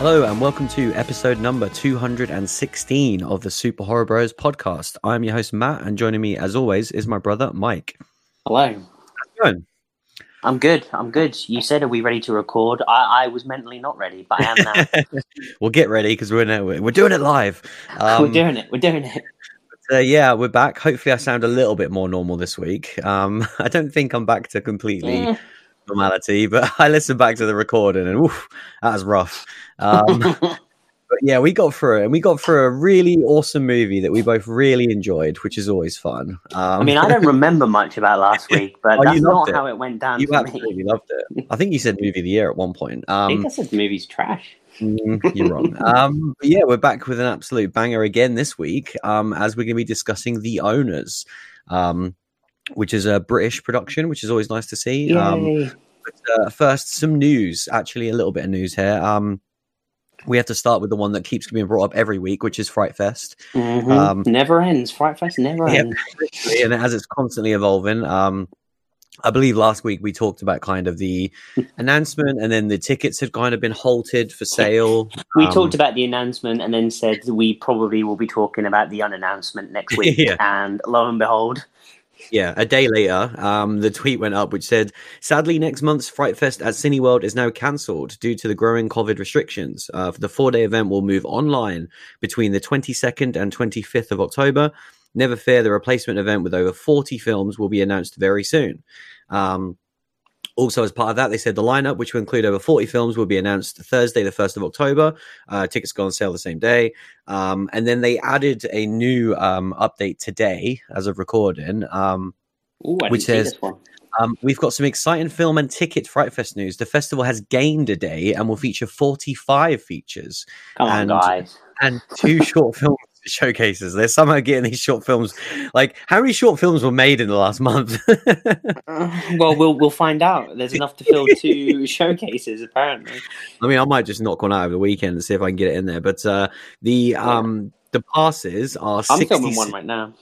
Hello, and welcome to episode number 216 of the Super Horror Bros podcast. I'm your host, Matt, and joining me, as always, is my brother, Mike. Hello. How's it going? I'm good. I'm good. You said, "Are we ready to record?" I, I was mentally not ready, but I am now. we'll get ready because we're, we're doing it live. Um, we're doing it. We're doing it. uh, yeah, we're back. Hopefully, I sound a little bit more normal this week. Um, I don't think I'm back to completely Eh. Normality, but I listened back to the recording and oof, that was rough. Um, but yeah, we got through it, and we got through a really awesome movie that we both really enjoyed, which is always fun. Um, I mean, I don't remember much about last week, but Oh, that's not it. how it went down you for me. absolutely loved it. I think you said movie of the year at one point. I think Um, I said the movie's trash. mm, you're wrong. Um, but yeah, we're back with an absolute banger again this week, um, as we're going to be discussing The Owners, um, which is a British production, which is always nice to see. Um, But uh, first, some news. Actually, a little bit of news here. Um, we have to start with the one that keeps being brought up every week, which is Fright Fest. Mhm. um, never ends. Fright Fest never Yeah. ends. And as it's constantly evolving. Um, I believe last week we talked about kind of the announcement, and then the tickets had kind of been halted for sale. We Um, talked about the announcement and then said we probably will be talking about the unannouncement next week. Yeah. And lo and behold, Yeah, a day later, um, the tweet went up which said, "Sadly, next month's Fright Fest at Cineworld is now cancelled due to the growing COVID restrictions. Uh, the four-day event will move online between the 22nd and 25th of October. Never fear, the replacement event with over 40 films will be announced very soon." Um, also, as part of that, they said the lineup, which will include over 40 films, will be announced Thursday, the 1st of October. Uh, tickets go on sale the same day. Um, and then they added a new um, update today, as of recording. Um, Ooh, Which says- um, we've got some exciting film and ticket Fright Fest news. The festival has gained a day and will feature 45 features Come on, and- guys. and two short film showcases. They're somehow getting these short films. Like, how many short films were made in the last month? Uh, well, we'll we'll find out. There's enough to fill two showcases, apparently. I mean, I might just knock one out over the weekend and see if I can get it in there. But uh, the um, the passes are I'm 60 filming one right now.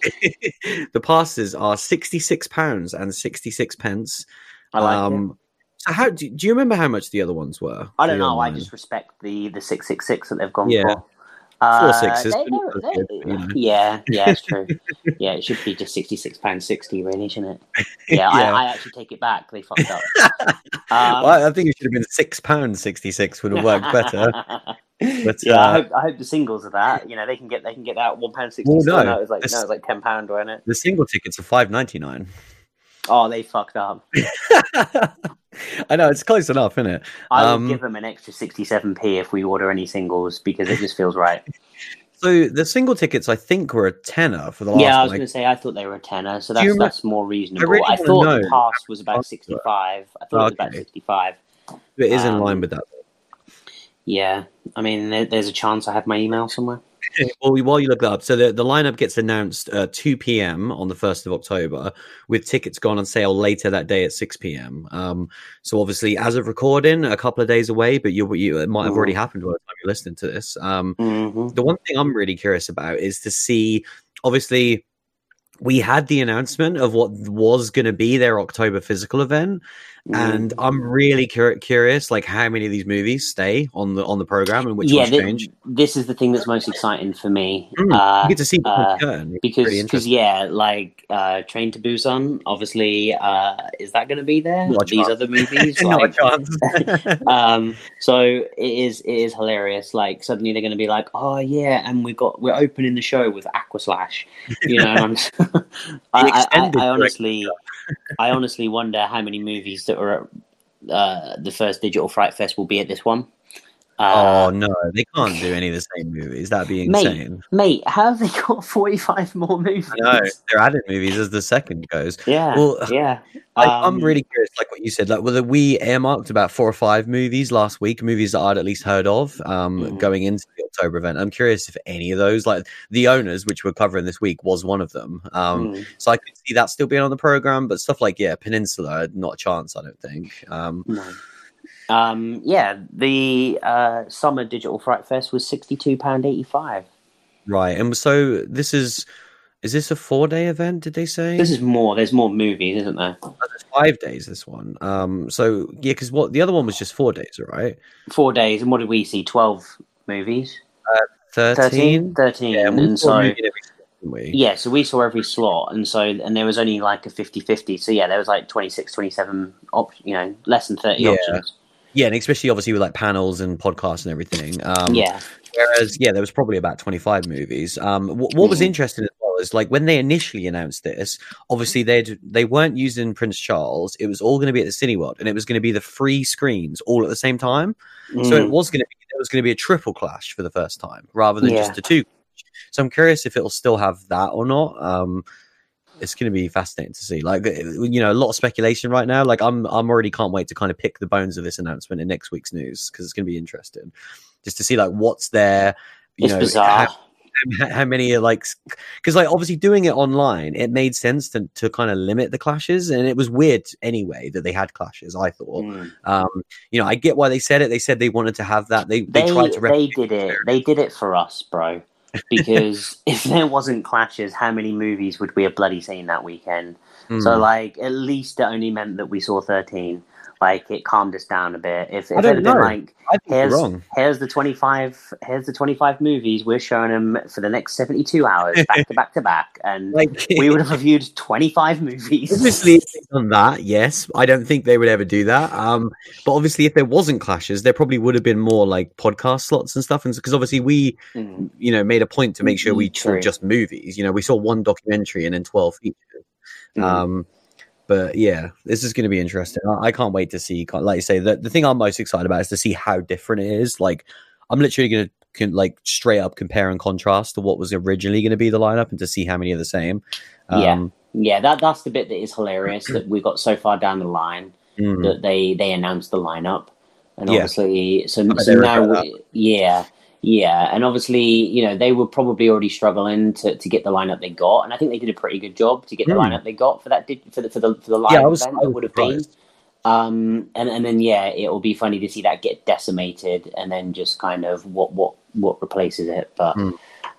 the passes are 66 pounds and 66 pence. I like it. um, so how do, do you remember how much the other ones were? I don't know. I just respect the the six six six that they've gone Yeah. for. Uh, sixes, they- they- that's good, you know. Yeah, yeah, it's true. yeah, it should be just sixty six pounds sixty, really, shouldn't it? Yeah, Yeah. I, I actually take it back. They fucked up. Um, Well, I think it should have been six pounds sixty six would have worked better. But yeah, I uh, hope I hope the singles are that. You know, they can get they can get that one pound sixty. Well, no, no, it was like no, it was like ten pound, wasn't it? the single tickets are five ninety nine. Oh, they fucked up. I know it's close enough, isn't it? I would Um, give them an extra sixty seven p if we order any singles because it just feels right. So the single tickets, I think, were a tenner for the last. yeah, I was going to say I thought they were a tenner, so that's remember- that's more reasonable. really I, thought know the pass was about sixty five. I thought it was about sixty five. it is in um, line with that. Yeah, I mean, there's a chance I have my email somewhere. Well, while you look that up, so the, the lineup gets announced uh, 2 p.m. on the 1st of October, with tickets gone on sale later that day at 6 p.m. Um, so obviously, as of recording, a couple of days away, but you, you it might have already happened by the time you're listening to this. Um, hmm the one thing I'm really curious about is to see, obviously, we had the announcement of what was going to be their October physical event, and I'm really cur- curious, like how many of these movies stay on the on the program and which yeah, ones change. this is the thing that's most exciting for me. Mm, Uh, you get to see uh, the curtain, which is because because yeah, like uh, Train to Busan, obviously, uh, is that going to be there? Not These other movies, like, um, so it is it is hilarious. Like suddenly they're going to be like, oh yeah, and we got we're opening the show with Aquaslash. You know, I, I, I honestly, I honestly wonder how many movies that were at uh, the first Digital Fright Fest will be at this one. Uh, oh no, they can't do any of the same movies. That'd be insane. Mate, how have they got 45 more movies? Know they're adding movies as the second goes. Yeah, Well, yeah. Um, I'm really curious, like what you said. Like, whether we earmarked about four or five movies last week, movies that I'd at least heard of, um, Mhm. going into the October event. I'm curious if any of those, like the owners, which we're covering this week, was one of them. Um, mm, so I could see that still being on the program, but stuff like yeah, Peninsula, not a chance. I don't think. Um, no. Um, yeah, the uh, summer Digital Fright Fest was £62.85. right, and so this is Is this a four day event? Did they say? This is more. There's more movies, isn't there? Oh, five days. This one. Um. So yeah, because what the other one was just four days, right? Four days, and what did we see? Twelve movies. Thirteen. 13? 13. Yeah, we and so every we? yeah, so we saw every slot, and so and there was only like a 50-50. So yeah, there was like 26, 27 op- you know, less than thirty Yeah. options. Yeah, and especially obviously with like panels and podcasts and everything. Um, yeah, Whereas, yeah, there was probably about 25 movies. Um, what, what was Mhm. interesting as well is like when they initially announced this, obviously they'd they weren't using Prince Charles. It was all going to be at the Cineworld, and it was going to be the free screens all at the same time. So it Mm. was going to be there was going to be a triple clash for the first time rather than Yeah. just a two. So I'm curious if it'll still have that or not. Um, it's going to be fascinating to see. Like you know, a lot of speculation right now. Like I'm I'm already can't wait to kind of pick the bones of this announcement in next week's news because it's going to be interesting just to see like what's there. You it's know, bizarre. how, how many are like because like obviously doing it online it made sense to, to kind of limit the clashes and it was weird anyway that they had clashes i thought Mm. um you know i get why they said it they said they wanted to have that they they, They tried to they did it. They did it for us, bro. Because if there wasn't clashes, how many movies would we have bloody seen that weekend? Mm. So like, at least it only meant that we saw thirteen. Like it calmed us down a bit. If, it had been like, i think you're here's wrong here's the twenty five, here's the twenty five movies we're showing them for the next seventy two hours, back to back to back, and like we would have reviewed twenty five movies. obviously if they'd done that yes i don't think they would ever do that um but obviously if there wasn't clashes there probably would have been more like podcast slots and stuff and because obviously we Mm. you know made a point to make sure we Mm, saw just movies you know we saw one documentary and then 12 features Mm. Um, but yeah, this is going to be interesting. I, I can't wait to see. Like you say, the, the thing I'm most excited about is to see how different it is. Like, I'm literally going to can, like straight up compare and contrast to what was originally going to be the lineup and to see how many are the same. Yeah. Um, yeah, that that's the bit that is hilarious that we got so far down the line mm, that they they announced the lineup, and Yeah. obviously, so, so now, we, yeah, yeah, and obviously, you know, they were probably already struggling to, to get the lineup they got, and I think they did a pretty good job to get the Hmm. lineup they got for that for the for the for the live yeah, was, event I that would have been. Um, and and then yeah, it will be funny to see that get decimated, and then just kind of what what what replaces it. But Hmm.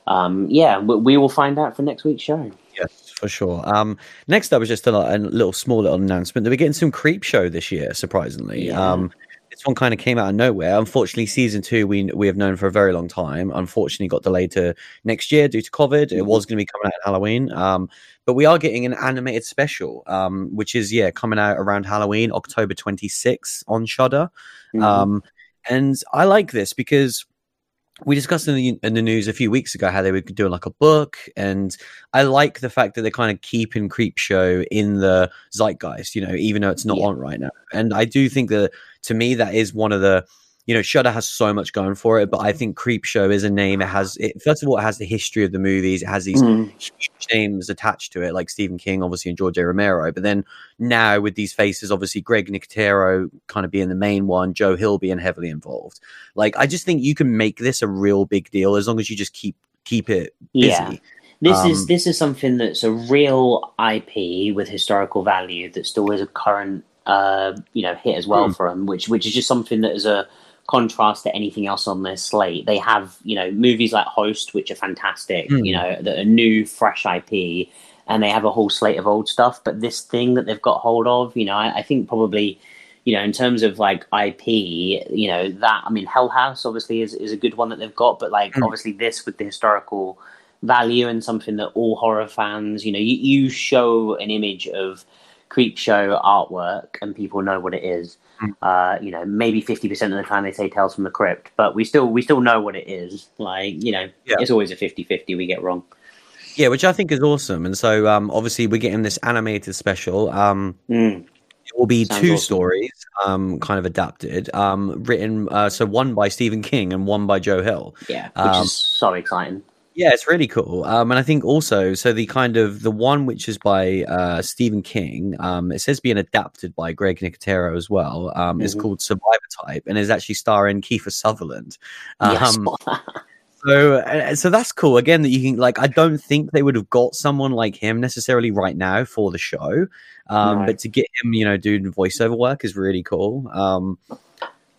um, yeah, we, we will find out for next week's show. Yes, for sure. Um, next up was just a, a little small little announcement that we're getting some Creep Show this year. Surprisingly, Yeah. um, this one kind of came out of nowhere. Unfortunately, season two we we have known for a very long time. Unfortunately, got delayed to next year due to COVID. It Mhm. was going to be coming out at Halloween. Um, but we are getting an animated special, um, which is yeah coming out around Halloween, October twenty sixth on Shudder. Mhm. Um, and I like this because we discussed in the, in the news a few weeks ago how they were doing like a book, and I like the fact that they're kind of keeping Creep Show in the zeitgeist, you know, even though it's not Yeah. on right now. And I do think that to me that is one of the you know, Shudder has so much going for it, but I think Creep Show is a name. It has, it, first of all, it has the history of the movies. It has these Mhm. huge names attached to it, like Stephen King, obviously, and George A. Romero. But then now with these faces, obviously, Greg Nicotero kind of being the main one, Joe Hill being heavily involved. Like, I just think you can make this a real big deal as long as you just keep keep it busy. Yeah. This Um, is this is something that's a real IP with historical value that still is a current uh, you know hit as well Mm. for them, which which is just something that is a contrast to anything else on their slate. They have you know movies like Host, which are fantastic, Mm. you know, that are new, fresh IP, and they have a whole slate of old stuff. But this thing that they've got hold of, you know, I, I think probably. You know, in terms of like IP, you know that I mean, Hell House obviously is, is a good one that they've got, but like Mm. obviously this with the historical value and something that all horror fans, you know, you, you show an image of creep show artwork and people know what it is. Mm. Uh, you know, maybe fifty percent of the time they say Tales from the Crypt, but we still we still know what it is. Like, you know, Yeah. it's always a 50-50 we get wrong. Yeah, which I think is awesome. And so, um, obviously, we're getting this animated special. Um, Mm. It will be Sounds two awesome. stories, um, kind of adapted, um, written. Uh, so one by Stephen King and one by Joe Hill. Yeah, which Um, is so exciting. Yeah, it's really cool. Um, and I think also, so the kind of the one which is by uh, Stephen King, um, it says being adapted by Greg Nicotero as well. Um, is Mhm. called Survivor Type and is actually starring Kiefer Sutherland. Yes. Um, so, uh, so that's cool. Again, that you can like. I don't think they would have got someone like him necessarily right now for the show, um, No. but to get him, you know, doing voiceover work is really cool. Um,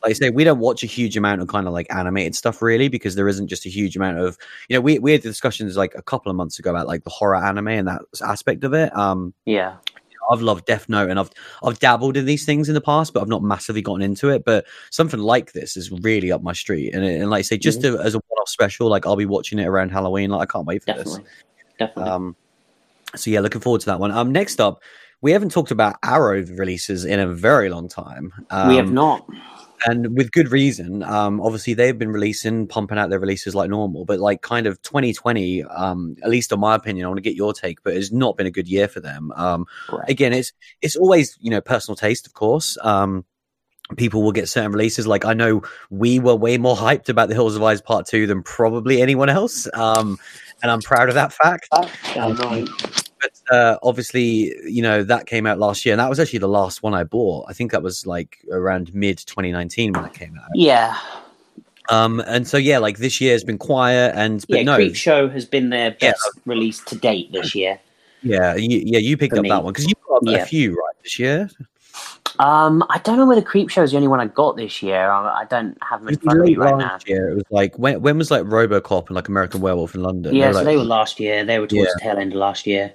like I say, we don't watch a huge amount of kind of like animated stuff really because there isn't just a huge amount of you know we we had discussions like a couple of months ago about like the horror anime and that aspect of it. Um, yeah, I've loved Death Note and I've I've dabbled in these things in the past, but I've not massively gotten into it. But something like this is really up my street, and, and like I say, just mm-hmm. to, as a one-off special, like I'll be watching it around Halloween. Like I can't wait for Definitely. this. Definitely. Um, so yeah, looking forward to that one. Um, next up, we haven't talked about Arrow releases in a very long time. Um, we have um, not and with good reason. Um, obviously, they've been releasing, pumping out their releases like normal, but like kind of 2020, um, at least in my opinion, I want to get your take, but it's not been a good year for them. Um, right. Again, it's it's always you know personal taste, of course. Um, people will get certain releases. Like I know we were way more hyped about the Hills Have Eyes Part Two than probably anyone else, um, and I'm proud of that fact. Um, but uh, obviously, you know that came out last year, and that was actually the last one I bought. I think that was like around mid 2019 when it came out. Yeah. Um, and so yeah, like this year has been quiet, and but yeah, no, Creep Show has been their best yeah. release to date this year. Yeah, you, yeah, you picked up me. that one because you got yeah. a few right this year. Um, I don't know whether Creep Show is the only one I got this year. I, I don't have them in front of right now. Year, it was like when when was like RoboCop and like American Werewolf in London? Yeah, they so like, they were last year. They were towards yeah. the tail end of last year.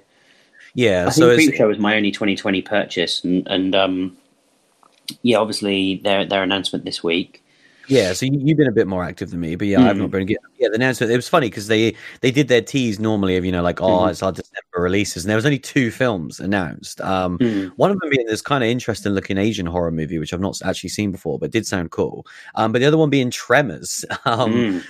Yeah, I so think Creep Show was my only 2020 purchase, and, and um, yeah, obviously their their announcement this week. Yeah, so you, have been a bit more active than me, but yeah, mm. I've not been. Getting, yeah, the announcement. It was funny because they they did their tease normally of you know like oh mm. it's our December releases, and there was only two films announced. Um, mm. One of them being this kind of interesting looking Asian horror movie, which I've not actually seen before, but did sound cool. Um, but the other one being Tremors. Um,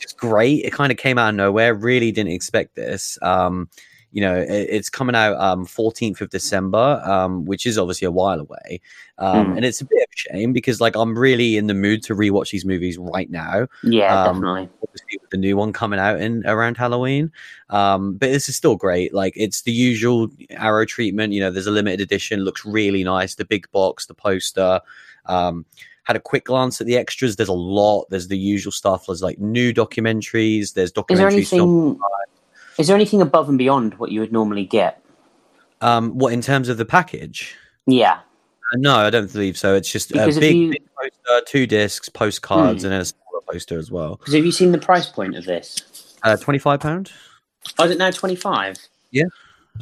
it's great. It kind of came out of nowhere. Really didn't expect this. Um, you know, it, it's coming out um, 14th of December, um, which is obviously a while away. Um, mm. And it's a bit of a shame because, like, I'm really in the mood to rewatch these movies right now. Yeah, um, definitely. Obviously, with the new one coming out in around Halloween. Um, but this is still great. Like, it's the usual Arrow treatment. You know, there's a limited edition, looks really nice. The big box, the poster. Um, had a quick glance at the extras. There's a lot. There's the usual stuff. There's like new documentaries. There's documentaries. Is there anything? Is there anything above and beyond what you would normally get? Um, what in terms of the package? Yeah. Uh, no, I don't believe so. It's just because a big, you... big, poster, two discs, postcards, hmm. and a smaller poster as well. Because have you seen the price point of this? Uh, Twenty five pound. Oh, is it now twenty five? Yeah.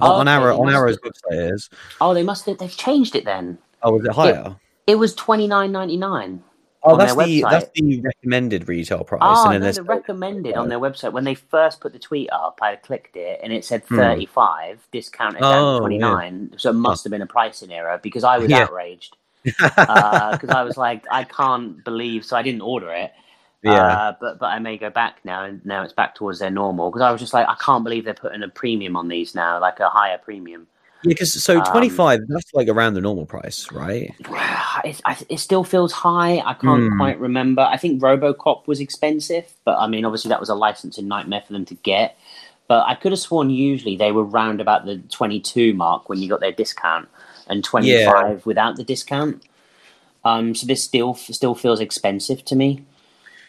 Oh, on okay. Arrow, on Arrow's website it is. Oh, they must have. They've changed it then. Oh, was it higher? It, it was twenty nine ninety nine. Oh, that's the that's the recommended retail price. Oh, and no, the recommended on their website when they first put the tweet up. I clicked it and it said hmm. thirty five, discounted down oh, twenty nine. Yeah. So it must have been a pricing error because I was yeah. outraged because uh, I was like, I can't believe. So I didn't order it. Yeah, uh, but but I may go back now, and now it's back towards their normal because I was just like, I can't believe they're putting a premium on these now, like a higher premium. Yeah, because so twenty five, um, that's like around the normal price, right? It, it still feels high. I can't mm. quite remember. I think RoboCop was expensive, but I mean, obviously that was a licensing nightmare for them to get. But I could have sworn usually they were round about the twenty two mark when you got their discount, and twenty five yeah. without the discount. Um, so this still still feels expensive to me.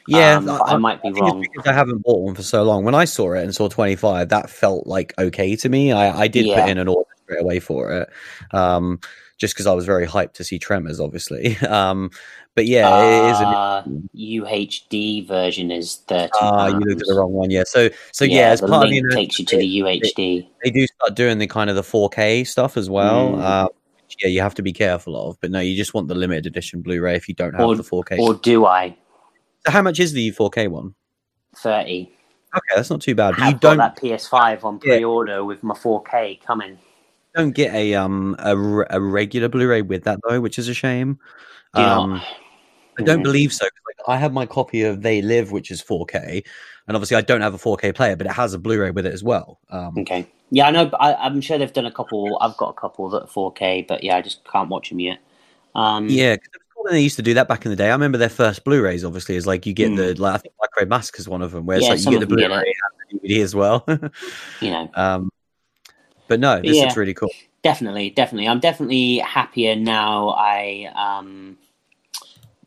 Yeah, um, I, I, might be I wrong because I haven't bought one for so long. When I saw it and saw twenty five, that felt like okay to me. I, I did yeah. put in an order straight away for it, um, just because I was very hyped to see Tremors, obviously. Um, but yeah, uh, it is a uh, UHD version is thirty. Ah, uh, you looked at the wrong one. Yeah, so so yeah, yeah as part of the, takes you to the UHD. They, they, do start doing the kind of the 4K stuff as well. Mm. Uh, yeah, you have to be careful of. But no, you just want the limited edition Blu-ray if you don't have or, the 4K. Or do I? So how much is the 4K one? Thirty. Okay, that's not too bad. I have you don't that PS5 on pre-order yeah. with my 4K coming don't get a um a, a regular Blu-ray with that though, which is a shame. Um, I don't mm. believe so. Like, I have my copy of They Live, which is 4K, and obviously I don't have a 4K player, but it has a Blu-ray with it as well. Um, okay. Yeah, I know. I, am sure they've done a couple. I've got a couple that are 4K, but yeah, I just can't watch them yet. Um, yeah, they used to do that back in the day. I remember their first Blu-rays. Obviously, is like you get mm. the like I think Micro Mask is one of them, where it's yeah, like you get the Blu-ray get and the DVD as well. you know. Um, but no, this yeah. is really cool. Definitely, definitely. I'm definitely happier now. I um,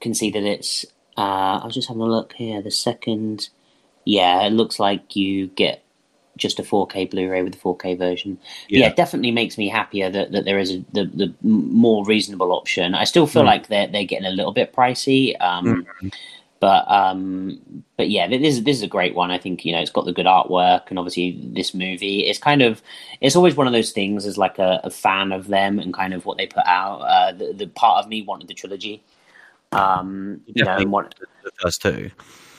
can see that it's. Uh, I was just having a look here. The second, yeah, it looks like you get just a 4K Blu-ray with the 4K version. Yeah, yeah definitely makes me happier that, that there is a, the the more reasonable option. I still feel mm. like they're they're getting a little bit pricey. Um, mm-hmm. But um, but yeah, this is this is a great one. I think you know it's got the good artwork, and obviously this movie. It's kind of it's always one of those things as like a, a fan of them and kind of what they put out. Uh, the, the part of me wanted the trilogy. Um, you know, what the first two.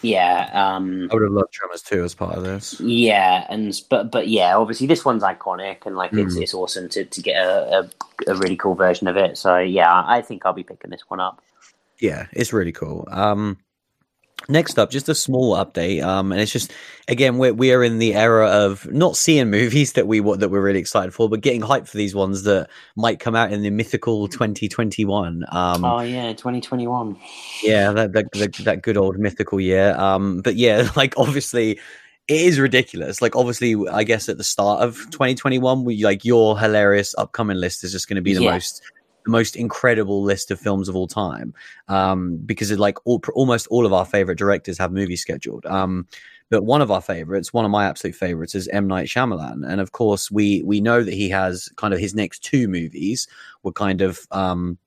Yeah, um, I would have loved Tremors too as part of this. Yeah, and but but yeah, obviously this one's iconic and like mm. it's it's awesome to, to get a, a, a really cool version of it. So yeah, I think I'll be picking this one up. Yeah, it's really cool. Um, Next up, just a small update, um, and it's just again we're we are in the era of not seeing movies that we that we're really excited for, but getting hyped for these ones that might come out in the mythical 2021. Um, oh yeah, 2021. Yeah, that, that that, that good old mythical year. Um, but yeah, like obviously it is ridiculous. Like obviously, I guess at the start of 2021, we like your hilarious upcoming list is just going to be the yeah. most the most incredible list of films of all time um, because it, like all, almost all of our favorite directors have movies scheduled. Um, but one of our favorites, one of my absolute favorites, is M Night Shyamalan, and of course we we know that he has kind of his next two movies were kind of. Um,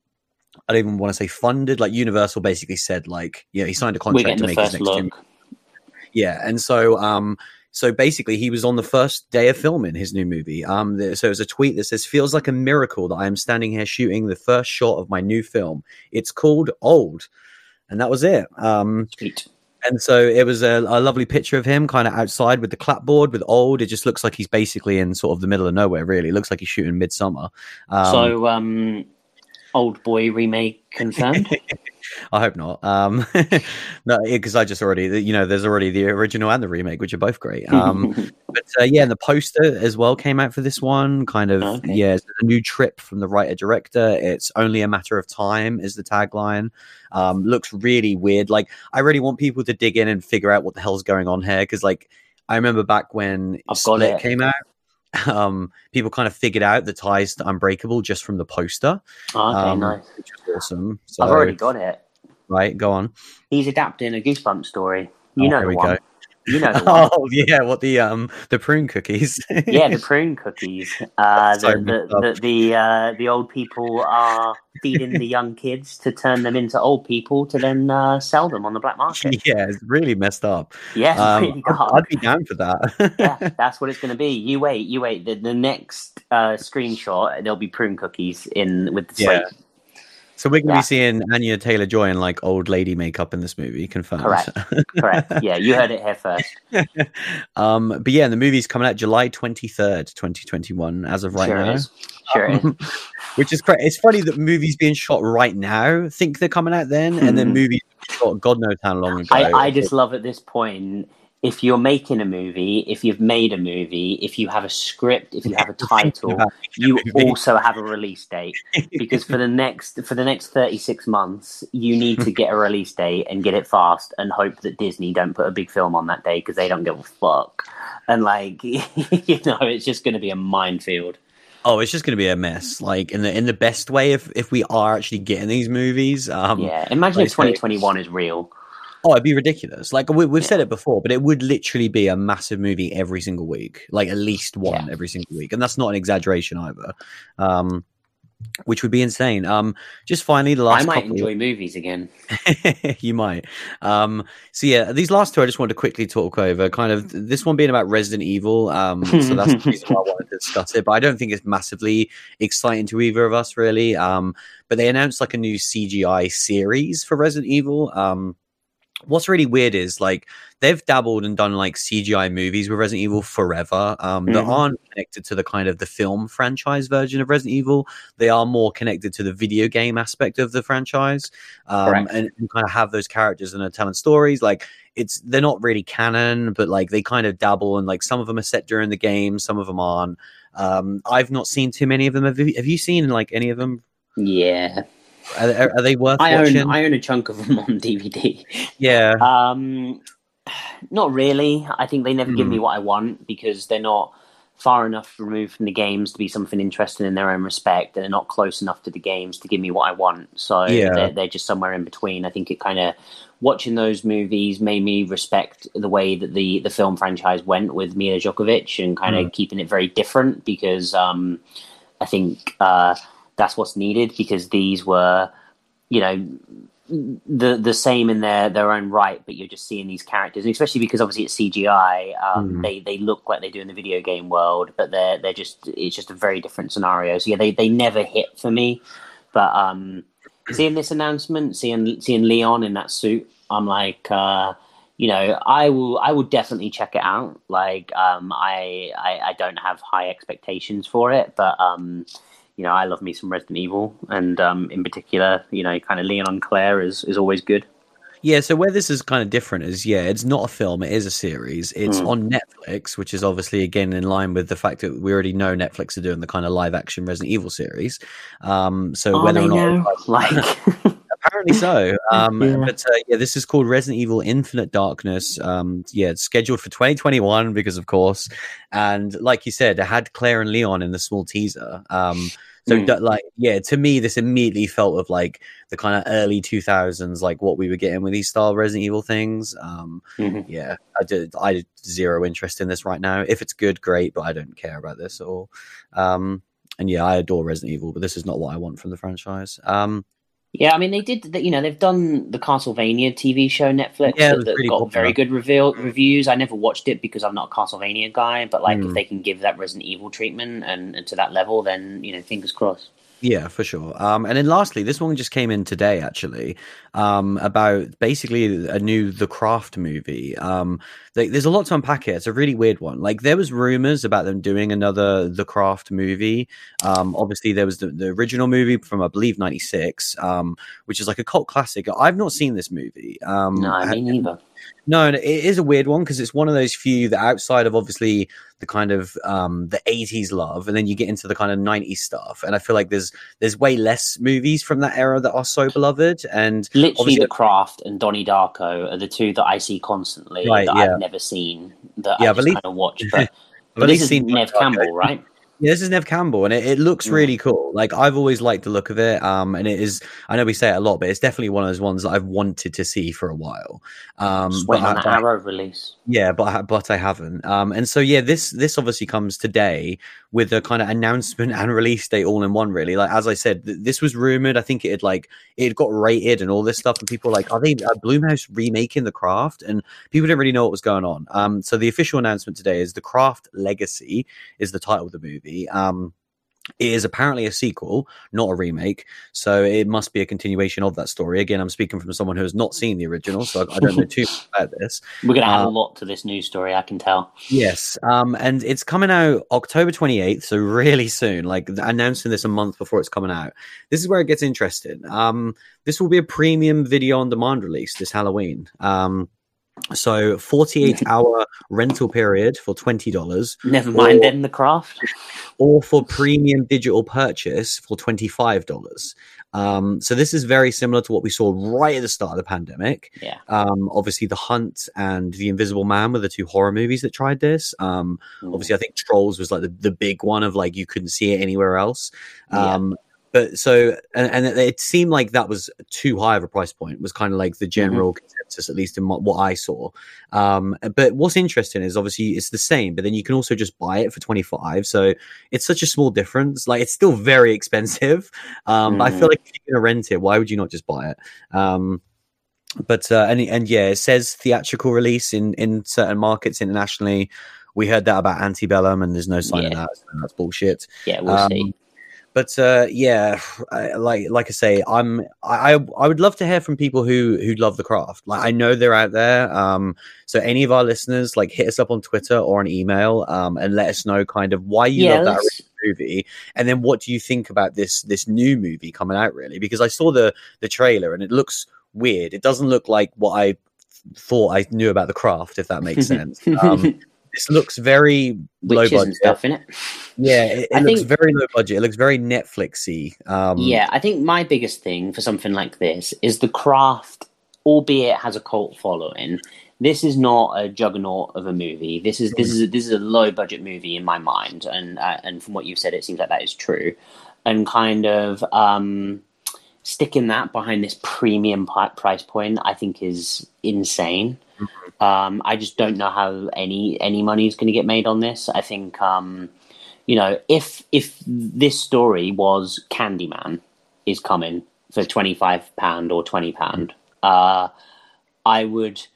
I don't even want to say funded. Like Universal basically said, like, yeah, he signed a contract to make his next look. two. Yeah, and so um, so basically, he was on the first day of filming his new movie. Um, so it was a tweet that says, "Feels like a miracle that I am standing here shooting the first shot of my new film. It's called Old," and that was it. Um, Sweet. And so it was a, a lovely picture of him kind of outside with the clapboard with old. It just looks like he's basically in sort of the middle of nowhere, really. It looks like he's shooting midsummer. Um, so, um, Old Boy remake confirmed? I hope not. Um, no, because I just already, you know, there's already the original and the remake, which are both great. Um, but uh, yeah, and the poster as well came out for this one. Kind of, okay. yeah, it's a new trip from the writer director. It's only a matter of time, is the tagline. Um, looks really weird. Like, I really want people to dig in and figure out what the hell's going on here. Because, like, I remember back when I've got it. came out um, people kind of figured out the ties to Unbreakable just from the poster. Oh, okay, um, nice. Which is awesome. So, I've already got it. Right, go on. He's adapting a Goosebumps story. You oh, know the one. Go. You know. oh yeah, what the um the prune cookies? yeah, the prune cookies. Uh, the the the the, uh, the, old people are feeding the young kids to turn them into old people to then uh, sell them on the black market. Yeah, it's really messed up. Yeah, um, really I'd, I'd, be down for that. yeah, that's what it's going to be. You wait, you wait. The, the next uh, screenshot, there'll be prune cookies in with the yeah. So we're going to yeah. be seeing Anya Taylor Joy in like old lady makeup in this movie, confirmed. Correct. Correct. Yeah, you heard it here first. um, but yeah, the movie's coming out July twenty third, twenty twenty one, as of right sure now. Is. Sure is. Which is great. It's funny that movies being shot right now think they're coming out then, and then hmm. movies shot God knows how long ago. I, I just love at this point if you're making a movie, if you've made a movie, if you have a script, if you have a title, you also have a release date. Because for the next for the next 36 months, you need to get a release date and get it fast and hope that Disney don't put a big film on that day because they don't give a fuck. And like you know, it's just going to be a minefield. Oh, it's just going to be a mess. Like in the in the best way, if if we are actually getting these movies. Um, yeah, imagine like, if 2021 is real. Oh, it'd be ridiculous. Like we, have yeah. said it before, but it would literally be a massive movie every single week, like at least one yeah. every single week, and that's not an exaggeration either. Um, which would be insane. Um, just finally, the last. I might enjoy movies again. you might. Um, so yeah, these last two I just wanted to quickly talk over. Kind of this one being about Resident Evil. Um, so that's the reason why I wanted to discuss it. But I don't think it's massively exciting to either of us, really. Um, but they announced like a new CGI series for Resident Evil. Um what's really weird is like they've dabbled and done like CGI movies with Resident Evil forever um, mm-hmm. that aren't connected to the kind of the film franchise version of Resident Evil. They are more connected to the video game aspect of the franchise um, and, and, kind of have those characters and are telling stories. Like it's they're not really canon, but like they kind of dabble and like some of them are set during the game, some of them aren't. Um, I've not seen too many of them. Have you, have you seen like any of them? Yeah, are, are, are they worth I watching? Own, I own a chunk of them on DVD. Yeah. Um, not really. I think they never mm. give me hmm. what I want because they're not far enough removed from the games to be something interesting in their own respect, and they're not close enough to the games to give me what I want. So Yeah. they're, they're just somewhere in between. I think it kind of watching those movies made me respect the way that the the film franchise went with Milla Jovovich and kind of keeping it very different because um, I think uh, that's what's needed because these were, you know, the the same in their their own right, but you're just seeing these characters, and especially because obviously it's CGI. Um, Mhm. They they look like they do in the video game world, but they're they're just it's just a very different scenario. So yeah, they they never hit for me. But um, seeing this announcement, seeing seeing Leon in that suit, I'm like. Uh, you know, I will. I will definitely check it out. Like, um, I, I, I don't have high expectations for it, but um, you know, I love me some Resident Evil, and um, in particular, you know, kind of Leon on Claire is is always good. Yeah, so where this is kind of different is, yeah, it's not a film, it is a series. It's Mm. on Netflix, which is obviously, again, in line with the fact that we already know Netflix are doing the kind of live action Resident Evil series. Um, so Are whether or not. now? like, Apparently so. Um, Yeah. But uh, yeah, this is called Resident Evil Infinite Darkness. Um, yeah, it's scheduled for 2021 because, of course, and like you said, it had Claire and Leon in the small teaser. Um, so, Mm. like, yeah, to me, this immediately felt of like the kind of early 2000s, like what we were getting with these style Resident Evil things. Um, Mhm. yeah, I did. I did zero interest in this right now. If it's good, great, but I don't care about this at all. Um, and yeah, I adore Resident Evil, but this is not what I want from the franchise. Um, yeah, I mean, they did. You know, they've done the Castlevania TV show Netflix Yeah, that, that got popular. very good reveal, reviews. I never watched it because I'm not a Castlevania guy, but like, Mm. if they can give that Resident Evil treatment and, and to that level, then you know, fingers crossed. Yeah, for sure. Um, and then lastly, this one just came in today, actually, um, about basically a new The Craft movie. Um, like, there's a lot to unpack here. It's a really weird one. Like, there was rumors about them doing another The Craft movie. Um, obviously, there was the, the original movie from, I believe, 96, um, which is like a cult classic. I've not seen this movie. Um, No, I- me neither. No, and it is a weird one because it's one of those few that outside of obviously the kind of um the 80s love and then you get into the kind of 90s stuff and I feel like there's there's way less movies from that era that are so beloved and Literally, The Craft and Donnie Darko are the two that I see constantly Right, that yeah. I've never seen that Yeah, I I've just kind of watch. But, but at this least is Neve Campbell, right? Yeah, this is Neve Campbell, and it, it looks Mm. really cool. Like I've always liked the look of it, um, and it is. I know we say it a lot, but it's definitely one of those ones that I've wanted to see for a while. Um, Just but I- that but I- Arrow release. Yeah, but I, but I haven't. Um, and so yeah, this this obviously comes today with a kind of announcement and release date all in one. Really, like as I said, th- this was rumored. I think it had like it got rated and all this stuff, and people like, are they are Blumhouse remaking The Craft? And people didn't really know what was going on. Um, so the official announcement today is The Craft Legacy is the title of the movie. Um. It is apparently a sequel, not a remake. So it must be a continuation of that story. Again, I'm speaking from someone who has not seen the original, so I, I don't know too much about this. We're going to add a lot to this news story, I can tell. Yes, um, and it's coming out October 28th, so really soon. Like announcing this a month before it's coming out. This is where it gets interesting. Um, this will be a premium video on demand release this Halloween. Um, so 48 hour rental period for twenty dollars, Never mind or- then The Craft. or for premium digital purchase for twenty five dollars. Um, so this is very similar to what we saw right at the start of the pandemic. Yeah. Um, obviously, The Hunt and The Invisible Man were the two horror movies that tried this. Um, Mm. obviously i think trolls was like the, the big one of like you couldn't see it anywhere else Yeah. um but so and, and it seemed like that was too high of a price point was kind of like the general consensus at least in what, what i saw um but what's interesting is obviously it's the same but then you can also just buy it for 25 so it's such a small difference like it's still very expensive um but i feel Mhm. like if you're gonna rent it why would you not just buy it um but uh, and and yeah, it says theatrical release in in certain markets internationally. We heard that about Antebellum, and there's no sign of that. So that's bullshit. Yeah, we'll Um, see. But uh, yeah, I, like like I say, I'm I I would love to hear from people who who love the craft. Like I know they're out there. Um, so any of our listeners, like hit us up on Twitter or an email, um, and let us know kind of why you Yeah, love that movie and then what do you think about this this new movie coming out really because i saw the the trailer and it looks weird it doesn't look like what i thought i knew about the craft if that makes sense um, this looks very low budget stuff in it. yeah it, it looks think- very low budget it looks very netflixy um yeah, I think my biggest thing for something like this is the craft, albeit has a cult following, this is not a juggernaut of a movie. This is this is a, this is a low budget movie in my mind, and uh, and from what you've said, it seems like that is true. And kind of um, sticking that behind this premium price point, I think, is insane. Mm-hmm. Um, I just don't know how any any money is going to get made on this. I think um, you know if if this story was Candyman is coming for twenty five pound or twenty pound, uh, I would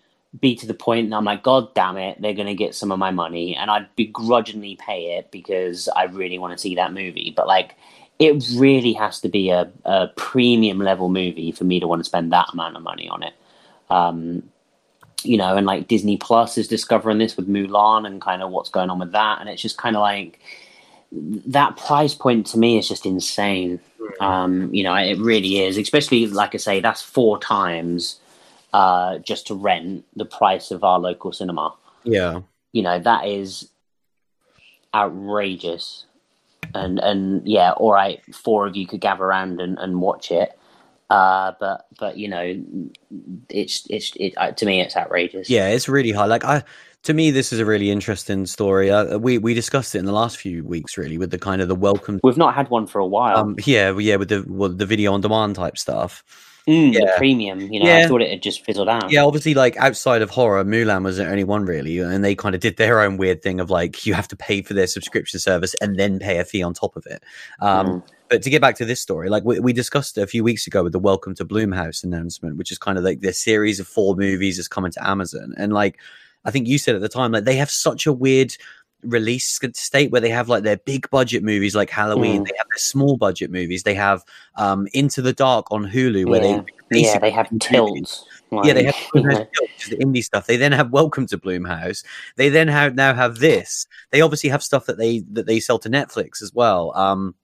be to the point and I'm like, God damn it, they're going to get some of my money. And I'd begrudgingly pay it because I really want to see that movie. But like, it really has to be a, a premium level movie for me to want to spend that amount of money on it. Um, you know, and like Disney Plus is discovering this with Mulan and kind of what's going on with that. And it's just kind of like that price point to me is just insane. Hmm. Um, you know, it really is, especially like I say, that's four times uh, just to rent the price of our local cinema. Yeah, you know that is outrageous. And and yeah, all right, four of you could gather around and, and watch it. Uh, but but you know, it's it's it, uh, to me it's outrageous. Yeah, it's really hard. Like I to me, this is a really interesting story. Uh, we we discussed it in the last few weeks, really, with the kind of the welcome. We've not had one for a while. Um, yeah, yeah, with the well, the video on demand type stuff. Mm, yeah. The premium, you know, yeah. I thought it had just fizzled out. Yeah, obviously, like outside of horror, Mulan was the only one really, and they kind of did their own weird thing of like you have to pay for their subscription service and then pay a fee on top of it. Um, mm. But to get back to this story, like we, we discussed a few weeks ago with the Welcome to Blumhouse announcement, which is kind of like this series of four movies is coming to Amazon, and like I think you said at the time, like they have such a weird release state where they have like their big budget movies like Halloween, mm. they have their small budget movies, they have um Into the Dark on Hulu where yeah. they yeah they have tilts. Like, yeah, they have the indie stuff. They then have Welcome to Blumhouse. They then have now have this. They obviously have stuff that they that they sell to Netflix as well. Um,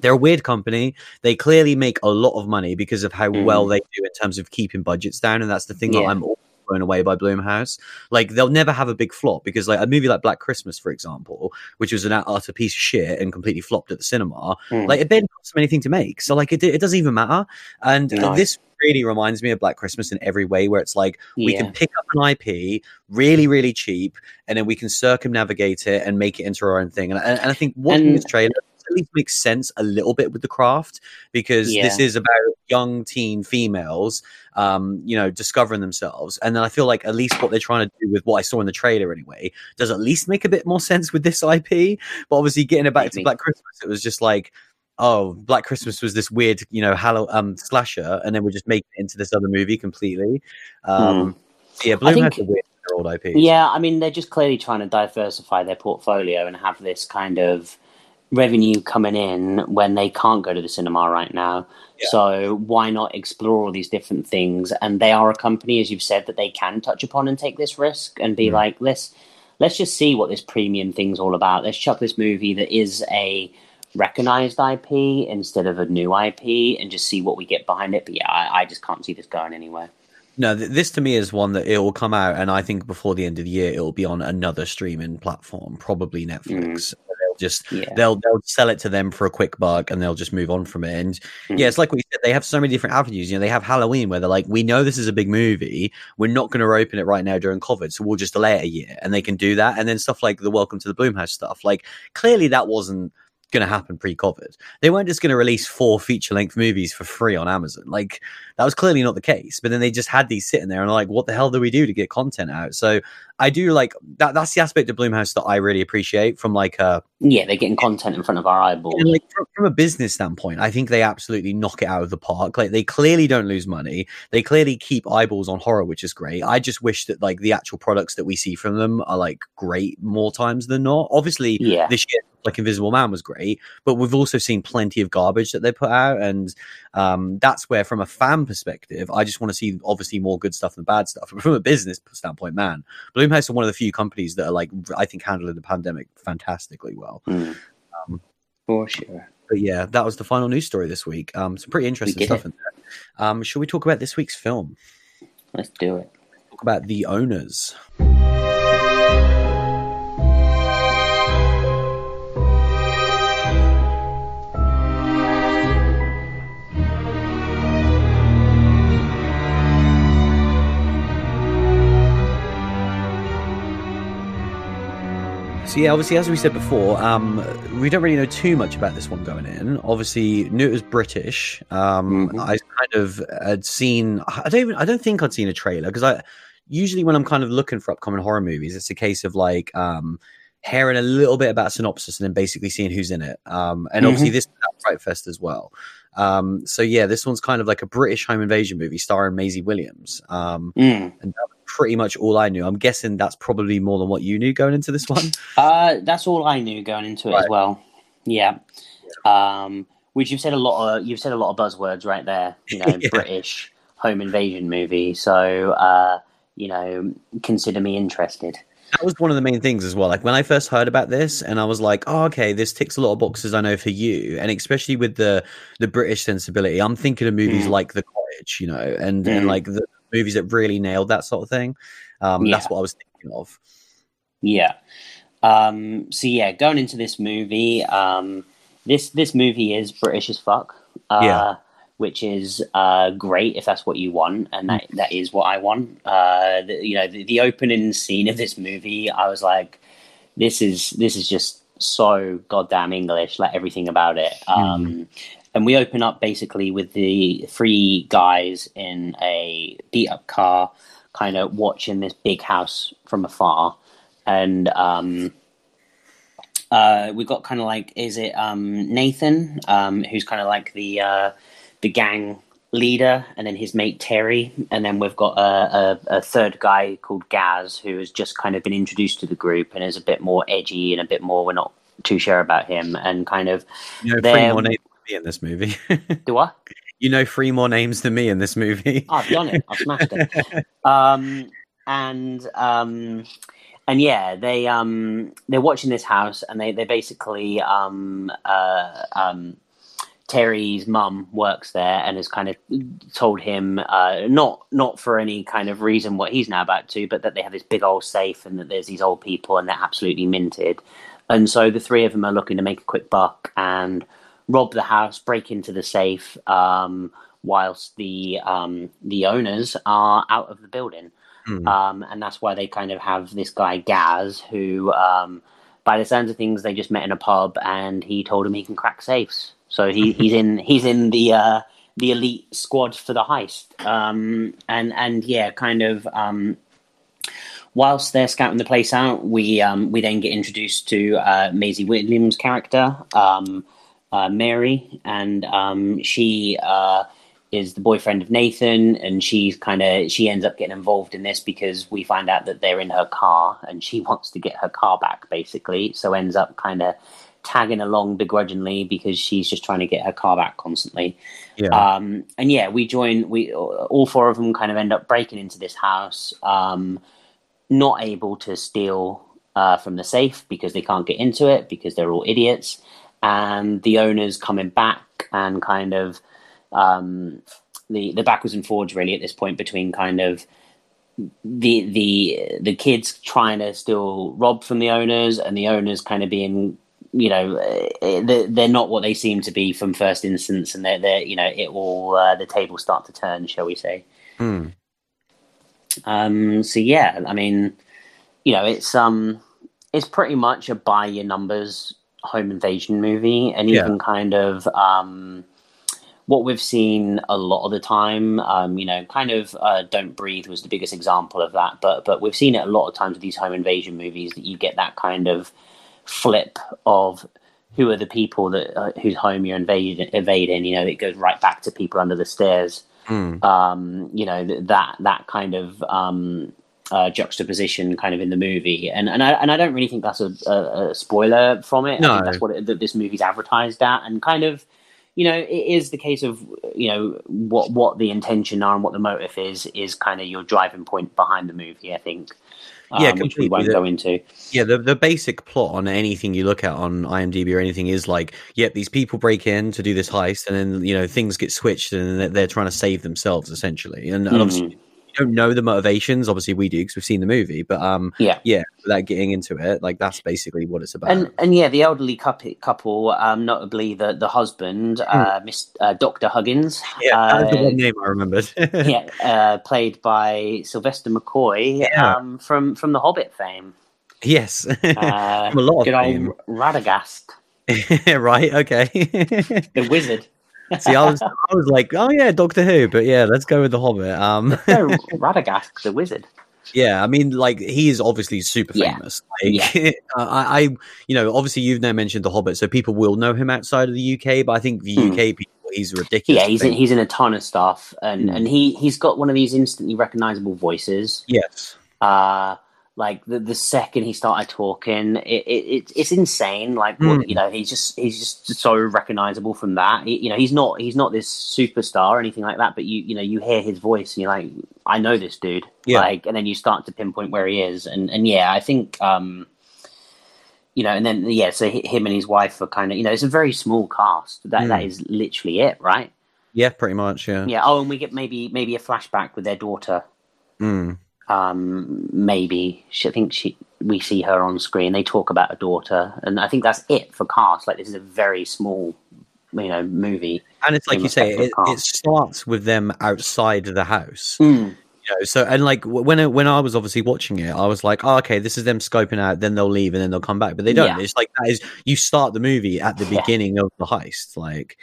they're a weird company. They clearly make a lot of money because of how mm. well they do in terms of keeping budgets down, and that's the thing yeah. that I'm blown away by Blumhouse. Like they'll never have a big flop because like a movie like Black Christmas, for example, which was an utter piece of shit and completely flopped at the cinema, mm. like it didn't cost them anything to make. So like it, it doesn't even matter. And no. this really reminds me of Black Christmas in every way, where it's like yeah. we can pick up an IP really, really cheap, and then we can circumnavigate it and make it into our own thing. And, and, and I think watching this trailer at least makes sense a little bit with the craft because yeah. this is about young teen females, um, you know, discovering themselves. And then I feel like at least what they're trying to do with what I saw in the trailer anyway does at least make a bit more sense with this IP. But obviously, getting it back Maybe. to Black Christmas, it was just like, oh, Black Christmas was this weird, you know, Halloween um, slasher, and then we're just making it into this other movie completely. Um, hmm. Yeah, Bloom think, has a weird old IP. Yeah, I mean, they're just clearly trying to diversify their portfolio and have this kind of revenue coming in when they can't go to the cinema right now. Yeah. So why not explore all these different things? And they are a company, as you've said, that they can touch upon and take this risk and be like, let's let's just see what this premium thing's all about. Let's chuck this movie that is a recognized IP instead of a new IP and just see what we get behind it. But yeah, I, I just can't see this going anywhere. No, this to me is one that it will come out, and I think before the end of the year, it will be on another streaming platform, probably Netflix. Mm just yeah. they'll they'll sell it to them for a quick buck and they'll just move on from it. And mm-hmm. yeah, it's like we said, they have so many different avenues. You know, they have Halloween where they're like, we know this is a big movie, we're not going to open it right now during COVID, so we'll just delay it a year, and they can do that. And then stuff like the Welcome to the Blumhouse stuff, like clearly that wasn't going to happen pre-COVID. They weren't just going to release four feature-length movies for free on Amazon. Like that was clearly not the case. But then they just had these sitting there and like, what the hell do we do to get content out? So I do like that. That's the aspect of Blumhouse that I really appreciate from like a yeah, they're getting content in front of our eyeballs. And like from, from, a business standpoint, I think they absolutely knock it out of the park. Like they clearly don't lose money. They clearly keep eyeballs on horror, which is great. I just wish that like the actual products that we see from them are like great more times than not. Obviously, yeah. this year like Invisible Man was great, but we've also seen plenty of garbage that they put out, and um, that's where, from a fan perspective, I just want to see obviously more good stuff than bad stuff. But from a business standpoint, man, Blumhouse are one of the few companies that are like I think handling the pandemic fantastically well. Mm. Um, For sure. But yeah, that was the final news story this week. Um, some pretty interesting stuff in there. Um, should we talk about this week's film? Let's do it. Talk about the owners. So yeah, obviously, as we said before, um, we don't really know too much about this one going in. Obviously, knew it was British. Um, Mhm. I kind of had seen. I don't even. I don't think I'd seen a trailer because I usually when I'm kind of looking for upcoming horror movies, it's a case of like um, hearing a little bit about synopsis and then basically seeing who's in it. Um, and obviously, this is Fright Fest as well. Um, so yeah, this one's kind of like a British home invasion movie starring Maisie Williams. Um, Mm. and pretty much all I knew. I'm guessing that's probably more than what you knew going into this one. Uh, that's all I knew going into it as well. Yeah. Um, which you've said a lot of you've said a lot of buzzwords right there. You know, Yeah. British home invasion movie. So uh, you know, consider me interested. that was one of the main things as well. Like when I first heard about this, and I was like, "Oh, okay, this ticks a lot of boxes." I know for you, and especially with the the British sensibility, I'm thinking of movies Mm. like The Cottage, you know, and and Mm. like the movies that really nailed that sort of thing. Um, That's what I was thinking of. Yeah. Um, so yeah, going into this movie, um, this this movie is British as fuck. Uh, Yeah. Which is uh, great if that's what you want, and that that is what I want. Uh, the, you know, the, the opening scene of this movie, I was like, "This is this is just so goddamn English, like everything about it." Um, and we open up basically with the three guys in a beat up car, kind of watching this big house from afar and um, uh, we've got kind of like is it um, Nathan, um, who's kind of like the uh, the gang leader, and then his mate Terry, and then we've got a, a, a third guy called Gaz, who has just kind of been introduced to the group and is a bit more edgy and a bit more. We're not too sure about him, and kind of know, They're- three more names than me in this movie. do I? you know, three more names than me in this movie. I've done it. I've smashed it. Um, and um, and yeah, they um, they're watching this house, and they they basically um, uh, um, Terry's mum works there and has kind of told him uh, not not for any kind of reason what he's now about to, but that they have this big old safe and that there's these old people and they're absolutely minted. And so the three of them are looking to make a quick buck and rob the house, break into the safe, um, whilst the um, the owners are out of the building. Um, and that's why they kind of have this guy Gaz, who, um, by the sounds of things, they just met in a pub, and he told him he can crack safes. So he, he's in he's in the uh, the elite squad for the heist. Um, and and yeah, kind of. Um, whilst they're scouting the place out, we um, we then get introduced to uh, Maisie Williams' character, um, uh, Mary, and um, she uh, is the boyfriend of Nathan, and she's kind of she ends up getting involved in this because we find out that they're in her car, and she wants to get her car back, basically. So ends up kind of tagging along begrudgingly because she's just trying to get her car back constantly. Yeah. Um, and yeah, we join. We all four of them kind of end up breaking into this house, um, not able to steal uh, from the safe because they can't get into it because they're all idiots. And the owners coming back and kind of um, the the backwards and forwards really at this point between kind of the the the kids trying to still rob from the owners and the owners kind of being you know uh, they're, they're not what they seem to be from first instance and they're, they're you know it will uh, the tables start to turn shall we say Hmm. um so yeah i mean you know it's um it's pretty much a buy your numbers home invasion movie and Yeah. even kind of um what we've seen a lot of the time, um, you know, kind of uh, "Don't Breathe" was the biggest example of that. But but we've seen it a lot of times with these home invasion movies that you get that kind of flip of who are the people that uh, whose home you're invading. Evading, you know, it goes right back to people under the stairs. Hmm. Um, you know th- that that kind of um, uh, juxtaposition, kind of in the movie, and and I and I don't really think that's a, a, a spoiler from it. I No. think that's what it, that this movie's advertised at, and kind of you know, it is the case of you know what what the intention are and what the motive is is kind of your driving point behind the movie. I think, um, Yeah, which we won't The- go into. Yeah, the the basic plot on anything you look at on IMDb or anything is like, yep, these people break in to do this heist, and then you know things get switched, and they're, they're trying to save themselves essentially. And, and obviously, you don't know the motivations. Obviously, we do because we've seen the movie. But um, Yeah. yeah, without getting into it, like that's basically what it's about. And and yeah, the elderly couple, couple um, notably the the husband, uh, Miss uh, Doctor Huggins, Hmm. yeah, that's the uh, one name I remembered. yeah, uh, played by Sylvester McCoy Yeah. um, from from the Hobbit fame. Yes, Uh, From a lot of good fame. old Radagast, right. Okay. the wizard. See, I was, I was like, oh yeah, Doctor Who, but yeah, let's go with the Hobbit. Um, no, Radagast, the wizard. yeah, I mean, like he is obviously super Yeah. famous. Like, uh, I, I, you know, obviously you've now mentioned the Hobbit, so people will know him outside of the UK, but I think the Hmm. UK people, he's ridiculous. Yeah, he's in, he's in a ton of stuff, and Mm. and he he's got one of these instantly recognizable voices. yes, Uh like the the second he started talking, it, it, it it's insane. Like what- Mm. you know, he's just he's just so recognizable from that. He, you know, he's not he's not this superstar or anything like that, but you you know you hear his voice and you're like, I know this dude. Yeah. Like, and then you start to pinpoint where he is, and and yeah, I think. um you know, and then yeah, so him and his wife are kind of, you know, it's a very small cast. That that Mm. is literally it, right? yeah, pretty much, yeah. Yeah. Oh, and we get maybe maybe a flashback with their daughter. Mm. Um, maybe she, I think she we see her on screen. They talk about a daughter, and I think that's it for cast. Like this is a very small, you know, movie. And it's like you say, it, it starts with them outside the house. You know, so and like when I, when I was obviously watching it, I was like, oh, okay, this is them scoping out. Then they'll leave and then they'll come back, but they don't. Yeah. It's like that is you start the movie at the Yeah. beginning of the heist. Like,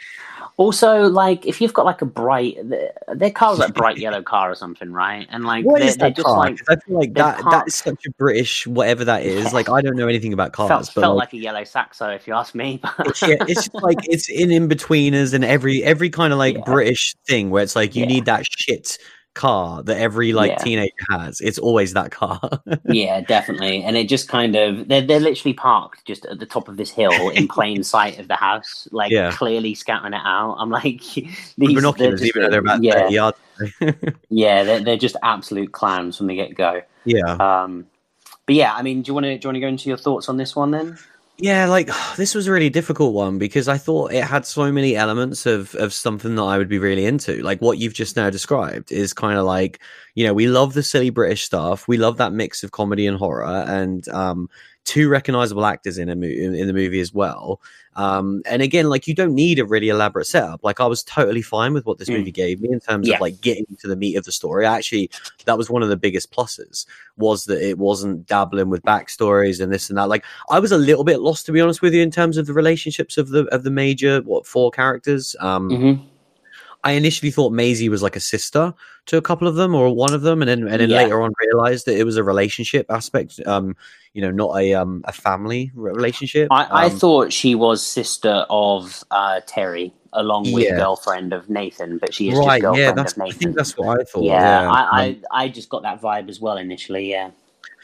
Also, like if you've got like a bright, th- their car's like bright yellow car or something, right? And like what they're, is that just car? like I feel like that that is such a British whatever that is. Like, I don't know anything about cars, felt, but felt like, like a yellow saxo, if you ask me. it's, yeah, it's just like it's in Inbetweeners and every every kind of like Yeah. British thing where it's like you Yeah. need that shit car that every like Yeah. teenager has. It's always that car. yeah, definitely. And it just kind of they're they're literally parked just at the top of this hill in plain sight of the house, like Yeah. clearly scouting it out. I'm like these With they're just- even though they're about yeah, 30 yards. yeah, they're they're just absolute clowns from the get go. yeah. Um, but yeah, I mean, do you want to do you want to go into your thoughts on this one then? Yeah, like this was a really difficult one because I thought it had so many elements of of something that I would be really into. Like what you've just now described is kind of like, you know, we love the silly British stuff. We love that mix of comedy and horror and um two recognizable actors in a in the movie as well. Um and again, like you don't need a really elaborate setup. Like I was totally fine with what this Mm. movie gave me in terms Yeah. of like getting to the meat of the story. Actually, that was one of the biggest pluses was that it wasn't dabbling with backstories and this and that. Like I was a little bit lost to be honest with you in terms of the relationships of the of the major what four characters. Um, Mm-hmm. I initially thought Maisie was like a sister to a couple of them or one of them, and then and then Yeah. later on realized that it was a relationship aspect. Um, you know, not a um a family relationship. I, I Um, thought she was sister of uh, Terry, along with Yeah. girlfriend of Nathan, but she is right, just girlfriend yeah, that's of I think that's what I thought. yeah, Yeah, I, Um, I I just got that vibe as well initially. Yeah,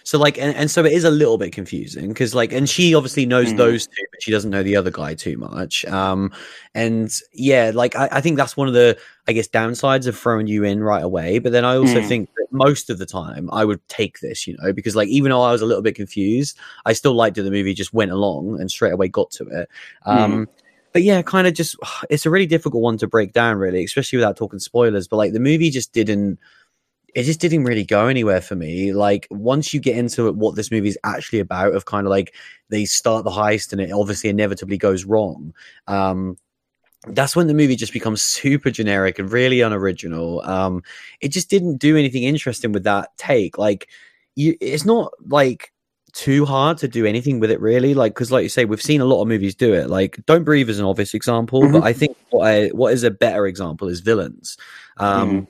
So like, and, and so it is a little bit confusing because like, and she obviously knows Mhm. those two, but she doesn't know the other guy too much. Um, and yeah, like I, I think that's one of the, I guess, downsides of throwing you in right away. But then I also Mm. think that most of the time I would take this, you know, because like even though I was a little bit confused, I still liked that the movie just went along and straight away got to it. Um, but yeah, kind of just it's a really difficult one to break down, really, especially without talking spoilers. But like the movie just didn't it just didn't really go anywhere for me. Like once you get into it, what this movie is actually about, of kind of like they start the heist and it obviously inevitably goes wrong. Um, that's when the movie just becomes super generic and really unoriginal. Um, it just didn't do anything interesting with that take. Like, you, it's not like too hard to do anything with it, really. Like, because like you say, we've seen a lot of movies do it. Like, Don't Breathe is an obvious example, but Mhm. I think what I, what is a better example is Villains. Um,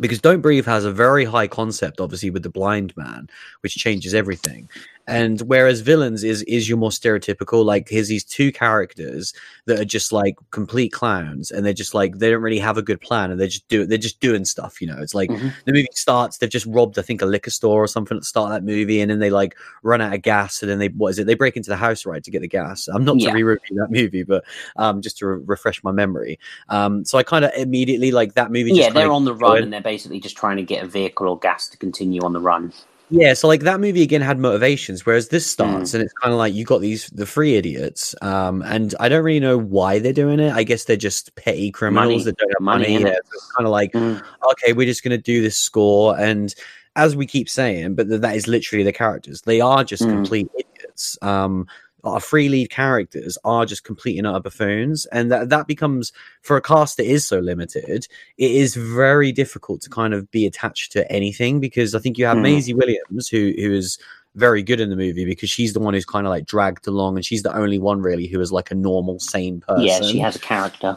because Don't Breathe has a very high concept, obviously, with the blind man, which changes everything. And whereas Villains is is your more stereotypical, like here's these two characters that are just like complete clowns, and they're just like they don't really have a good plan, and they just do they're just doing stuff, you know. It's like Mhm. the movie starts, they've just robbed, I think, a liquor store or something at the start of that movie, and then they like run out of gas, and then they what is it? They break into the house right to get the gas. I'm not Yeah. to re-review that movie, but um, just to re- refresh my memory. Um, so I kind of immediately like that movie. just yeah, they're on the run going. and they're basically just trying to get a vehicle or gas to continue on the run. Yeah, so like that movie again had motivations, whereas this Mm. starts and it's kind of like you got these the three idiots, um, and I don't really know why they're doing it. I guess they're just petty criminals Money. that don't have Money, money. Yeah, so it's kind of like Mm. okay, we're just going to do this score, and as we keep saying, but th- that is literally the characters. They are just Mm. complete idiots. Um, our free lead characters are just complete and utter buffoons, and that that becomes for a cast that is so limited. It is very difficult to kind of be attached to anything because I think you have Mm. Maisie Williams, who who is very good in the movie because she's the one who's kind of like dragged along, and she's the only one really who is like a normal, sane person. Yeah, she has a character.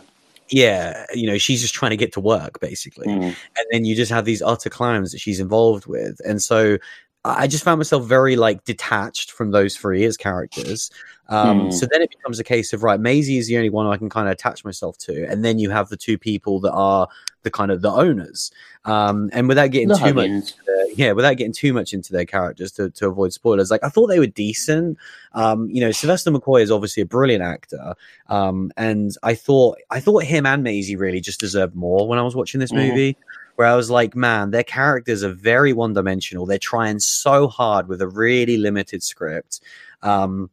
Yeah, you know, she's just trying to get to work basically, Mm. and then you just have these utter clowns that she's involved with, and so I just found myself very like detached from those three as characters. Um, Mm. So then it becomes a case of right, Maisie is the only one I can kind of attach myself to, and then you have the two people that are the kind of the owners. Um, and without getting The too much, yeah, without getting too much into their characters to, to avoid spoilers, like I thought they were decent. Um, you know, Sylvester McCoy is obviously a brilliant actor, um, and I thought I thought him and Maisie really just deserved more when I was watching this Mhm. movie. Where I was like, man, their characters are very one dimensional. They're trying so hard with a really limited script. Um,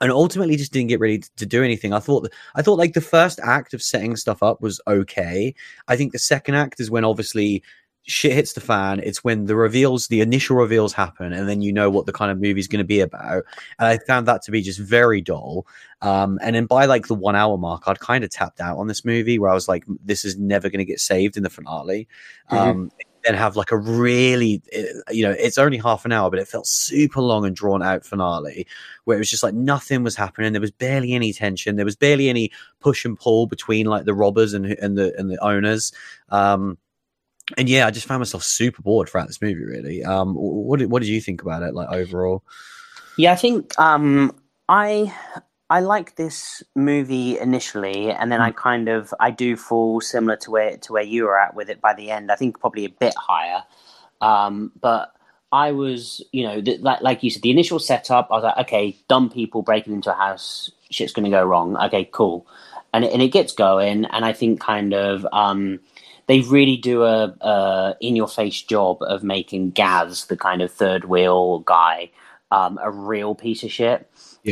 and ultimately just didn't get ready to, do anything. I thought I thought like the first act of setting stuff up was okay. I think the second act is when obviously shit hits the fan. It's when the reveals, the initial reveals happen, and then you know what the kind of movie's going to be about. And I found that to be just very dull. Um, and then by like the one hour mark, I'd kind of tapped out on this movie where I was like, this is never going to get saved in the finale. Mhm. Um, then have like a really, eh, you know, it's only half an hour, but it felt super long and drawn out finale where it was just like nothing was happening. There was barely any tension. There was barely any push and pull between like the robbers and and the and the owners. Um, and yeah, I just found myself super bored throughout this movie. Really, um, what did, what did you think about it? Like overall, Yeah, I think um, I I like this movie initially, and then I kind of I do fall similar to where to where you were at with it by the end. I think probably a bit higher, um, but I was you know th- like like you said, the initial setup. I was like, okay, dumb people breaking into a house, shit's going to go wrong. Okay, cool, and it, and it gets going, and I think kind of. Um, they really do a, a in your face job of making Gaz the kind of third wheel guy um, a real piece of shit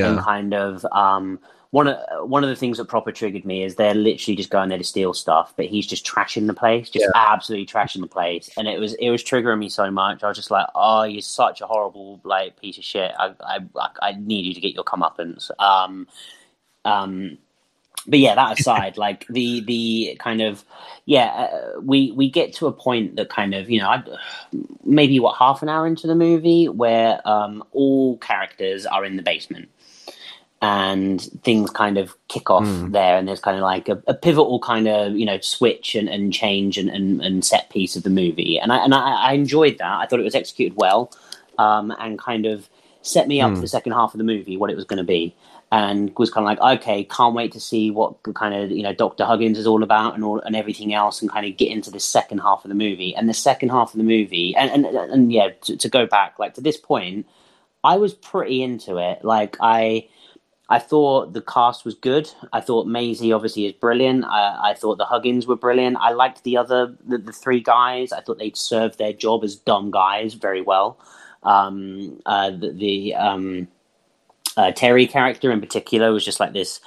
and kind of um, one of one of the things that proper triggered me is they're literally just going there to steal stuff, but he's just trashing the place, just absolutely trashing the place, and it was it was triggering me so much. I was just like, oh, you're such a horrible like piece of shit. I I, I, I need you to get your comeuppance. Um, um, but yeah, that aside, like the the kind of yeah, uh, we we get to a point that kind of you know I, maybe what half an hour into the movie where um, all characters are in the basement and things kind of kick off Mm. there and there's kind of like a, a pivotal kind of you know switch and, and change and, and, and set piece of the movie and I, and I, I enjoyed that I thought it was executed well um, and kind of set me up Mm. for the second half of the movie what it was going to be and was kind of like okay can't wait to see what kind of you know Dr. Huggins is all about and all and everything else and kind of get into the second half of the movie and the second half of the movie and and, and yeah to, to go back like to this point I was pretty into it like I I thought the cast was good. I thought Maisie obviously is brilliant. I, I thought the Huggins were brilliant. I liked the other the, the three guys. I thought they'd served their job as dumb guys very well. Um, uh, the the um, uh, Terry character in particular was just like this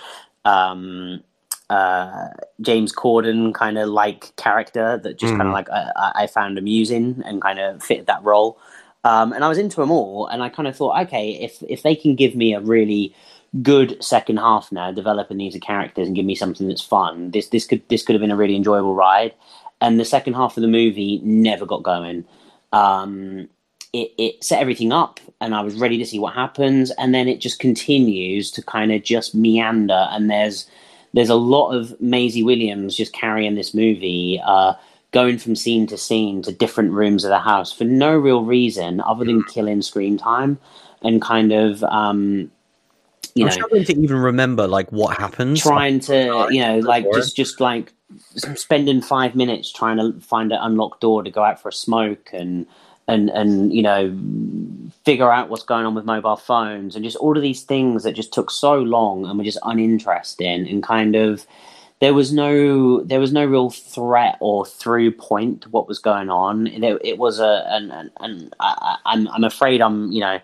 um, uh, James Corden kind of like character that just kind Mhm. of like I, I- I found amusing and kind of fit that role. Um, and I was into them all, and I kind of thought, okay, if if they can give me a really good second half now, developing these characters and give me something that's fun, this this could this could have been a really enjoyable ride. And the second half of the movie never got going. Um, it, it set everything up, and I was ready to see what happens, and then it just continues to kind of just meander. And there's there's a lot of Maisie Williams just carrying this movie, uh, going from scene to scene to different rooms of the house for no real reason other than killing screen time and kind of um, you I'm know struggling to even remember like what happens. trying to you know like just just like spending five minutes trying to find an unlocked door to go out for a smoke and and and you know figure out what's going on with mobile phones and just all of these things that just took so long and were just uninteresting and kind of there was no there was no real threat or through point to what was going on. It, it was a and and, and I, I'm I'm afraid I'm you know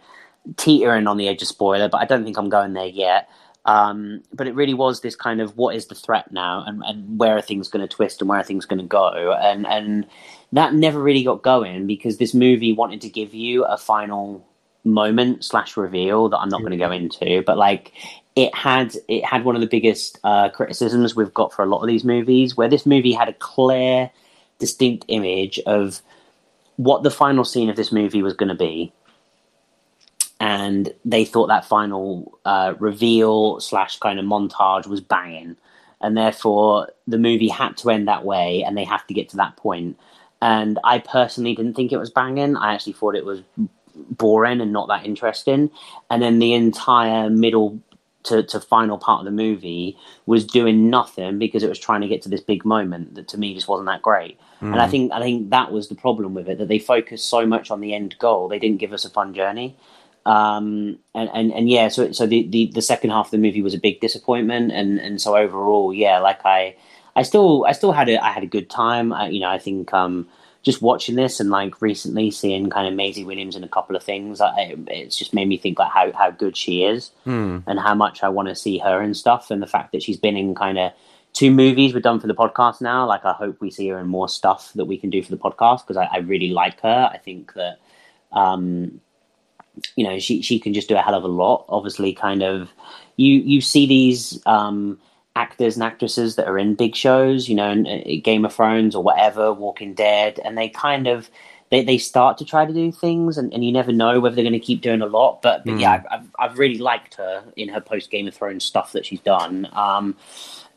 teetering on the edge of spoiler but I don't think I'm going there yet. Um, but it really was this kind of what is the threat now and, and where are things going to twist and where are things going to go? And and that never really got going because this movie wanted to give you a final moment slash reveal that I'm not going to go into but like it had it had one of the biggest uh, criticisms we've got for a lot of these movies where this movie had a clear distinct image of what the final scene of this movie was going to be. And they thought that final uh, reveal slash kind of montage was banging, and therefore the movie had to end that way, and they have to get to that point. And I personally didn't think it was banging. I actually thought it was boring and not that interesting. And then the entire middle to, to final part of the movie was doing nothing because it was trying to get to this big moment that to me just wasn't that great. Mm. And I think I think that was the problem with it that they focused so much on the end goal they didn't give us a fun journey. Um, and, and, and yeah, so so the, the, the second half of the movie was a big disappointment, and, and so overall, yeah, like I I still I still had a I had a good time. I, you know, I think um, just watching this and like recently seeing kind of Maisie Williams in a couple of things, I, it's just made me think like how how good she is mm. and how much I want to see her and stuff, and the fact that she's been in kind of two movies we've done for the podcast now. Like I hope we see her in more stuff that we can do for the podcast because I, I, really like her. I think that um, you know she she can just do a hell of a lot. Obviously, kind of you you see these. Um, actors and actresses that are in big shows, you know, uh, Game of Thrones or whatever, Walking Dead, and they kind of they, they start to try to do things, and, and you never know whether they're going to keep doing a lot. But, but mm. yeah, I've, I've really liked her in her post Game of Thrones stuff that she's done. Um,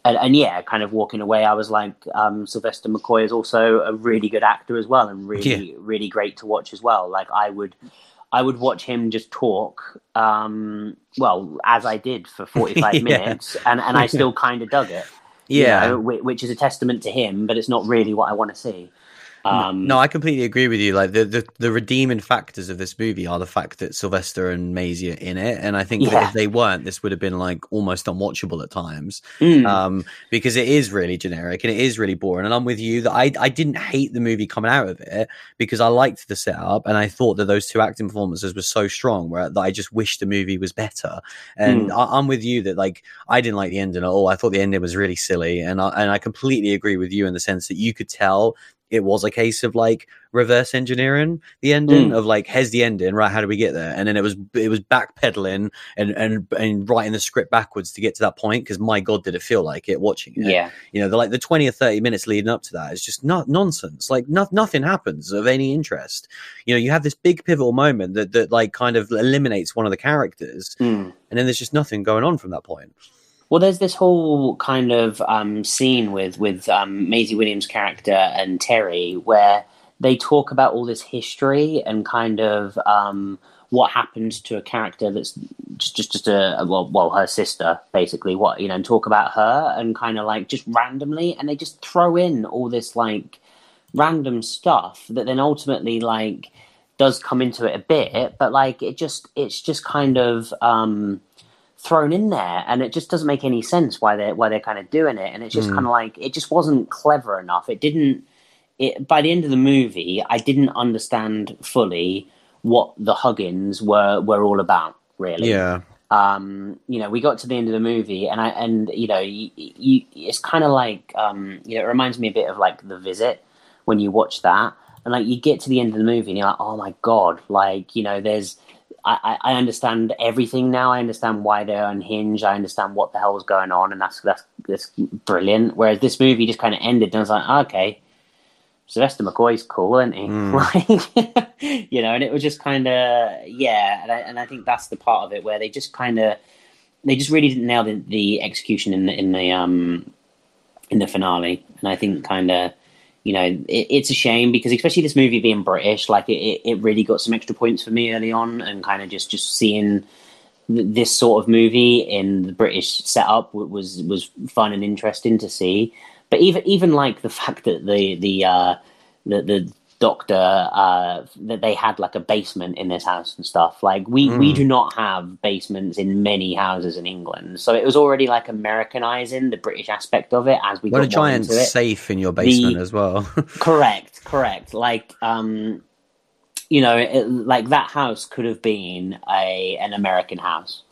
and, and, yeah, kind of walking away, I was like, um, Sylvester McCoy is also a really good actor as well, and really, yeah. really great to watch as well. Like I would, I would watch him just talk, um, well, as I did for 45 yeah. minutes, and, and I still kind of dug it. Yeah. You know, which is a testament to him, but it's not really what I want to see. Um, no, I completely agree with you. Like the, the, the redeeming factors of this movie are the fact that Sylvester and Maisie are in it, and I think yeah. if they weren't, this would have been like almost unwatchable at times, mm. um, because it is really generic and it is really boring. And I'm with you that I I didn't hate the movie coming out of it because I liked the setup and I thought that those two acting performances were so strong where that I just wish the movie was better. And mm. I, am with you that like I didn't like the ending at all. I thought the ending was really silly, and I, and I completely agree with you in the sense that you could tell it was a case of like reverse engineering the ending mm. of like here's the ending right how do we get there? And then it was it was backpedaling and and and writing the script backwards to get to that point because my god did it feel like it watching it. Yeah. You know the like the 20 or 30 minutes leading up to that is just not nonsense. Like no, nothing happens of any interest. You know you have this big pivotal moment that that like kind of eliminates one of the characters mm. and then there's just nothing going on from that point well, there's this whole kind of um, scene with with um, Maisie Williams' character and Terry where they talk about all this history and kind of um, what happened to a character that's just just, just a well, well her sister basically what you know and talk about her and kind of like just randomly and they just throw in all this like random stuff that then ultimately like does come into it a bit but like it just it's just kind of um thrown in there and it just doesn't make any sense why they're why they're kind of doing it. And it's just mm. kind of like it just wasn't clever enough. It didn't it by the end of the movie i didn't understand fully what the huggins were were all about really. Yeah. Um you know we got to the end of the movie and i and you know you, you it's kind of like um you know it reminds me a bit of like the visit when you watch that. And like you get to the end of the movie and you're like oh my god like you know there's I, I understand everything now. I understand why they're unhinged. I understand what the hell is going on, and that's that's that's brilliant. Whereas this movie just kind of ended, and I was like, okay, Sylvester McCoy's cool, isn't he? Mm. Like, you know, and it was just kind of yeah, and I, and I think that's the part of it where they just kind of they just really didn't nail the, the execution in the in the um in the finale, and I think kind of you know, it, it's a shame because especially this movie being British, like it, it really got some extra points for me early on, and kind of just just seeing this sort of movie in the British setup was was fun and interesting to see. But even even like the fact that the the uh, the, the doctor uh, that they had like a basement in this house and stuff. Like we mm. we do not have basements in many houses in England, so it was already like Americanizing the British aspect of it as we got a giant safe in your basement the, as well. correct, correct. Like um, you know, it, like that house could have been a an American house.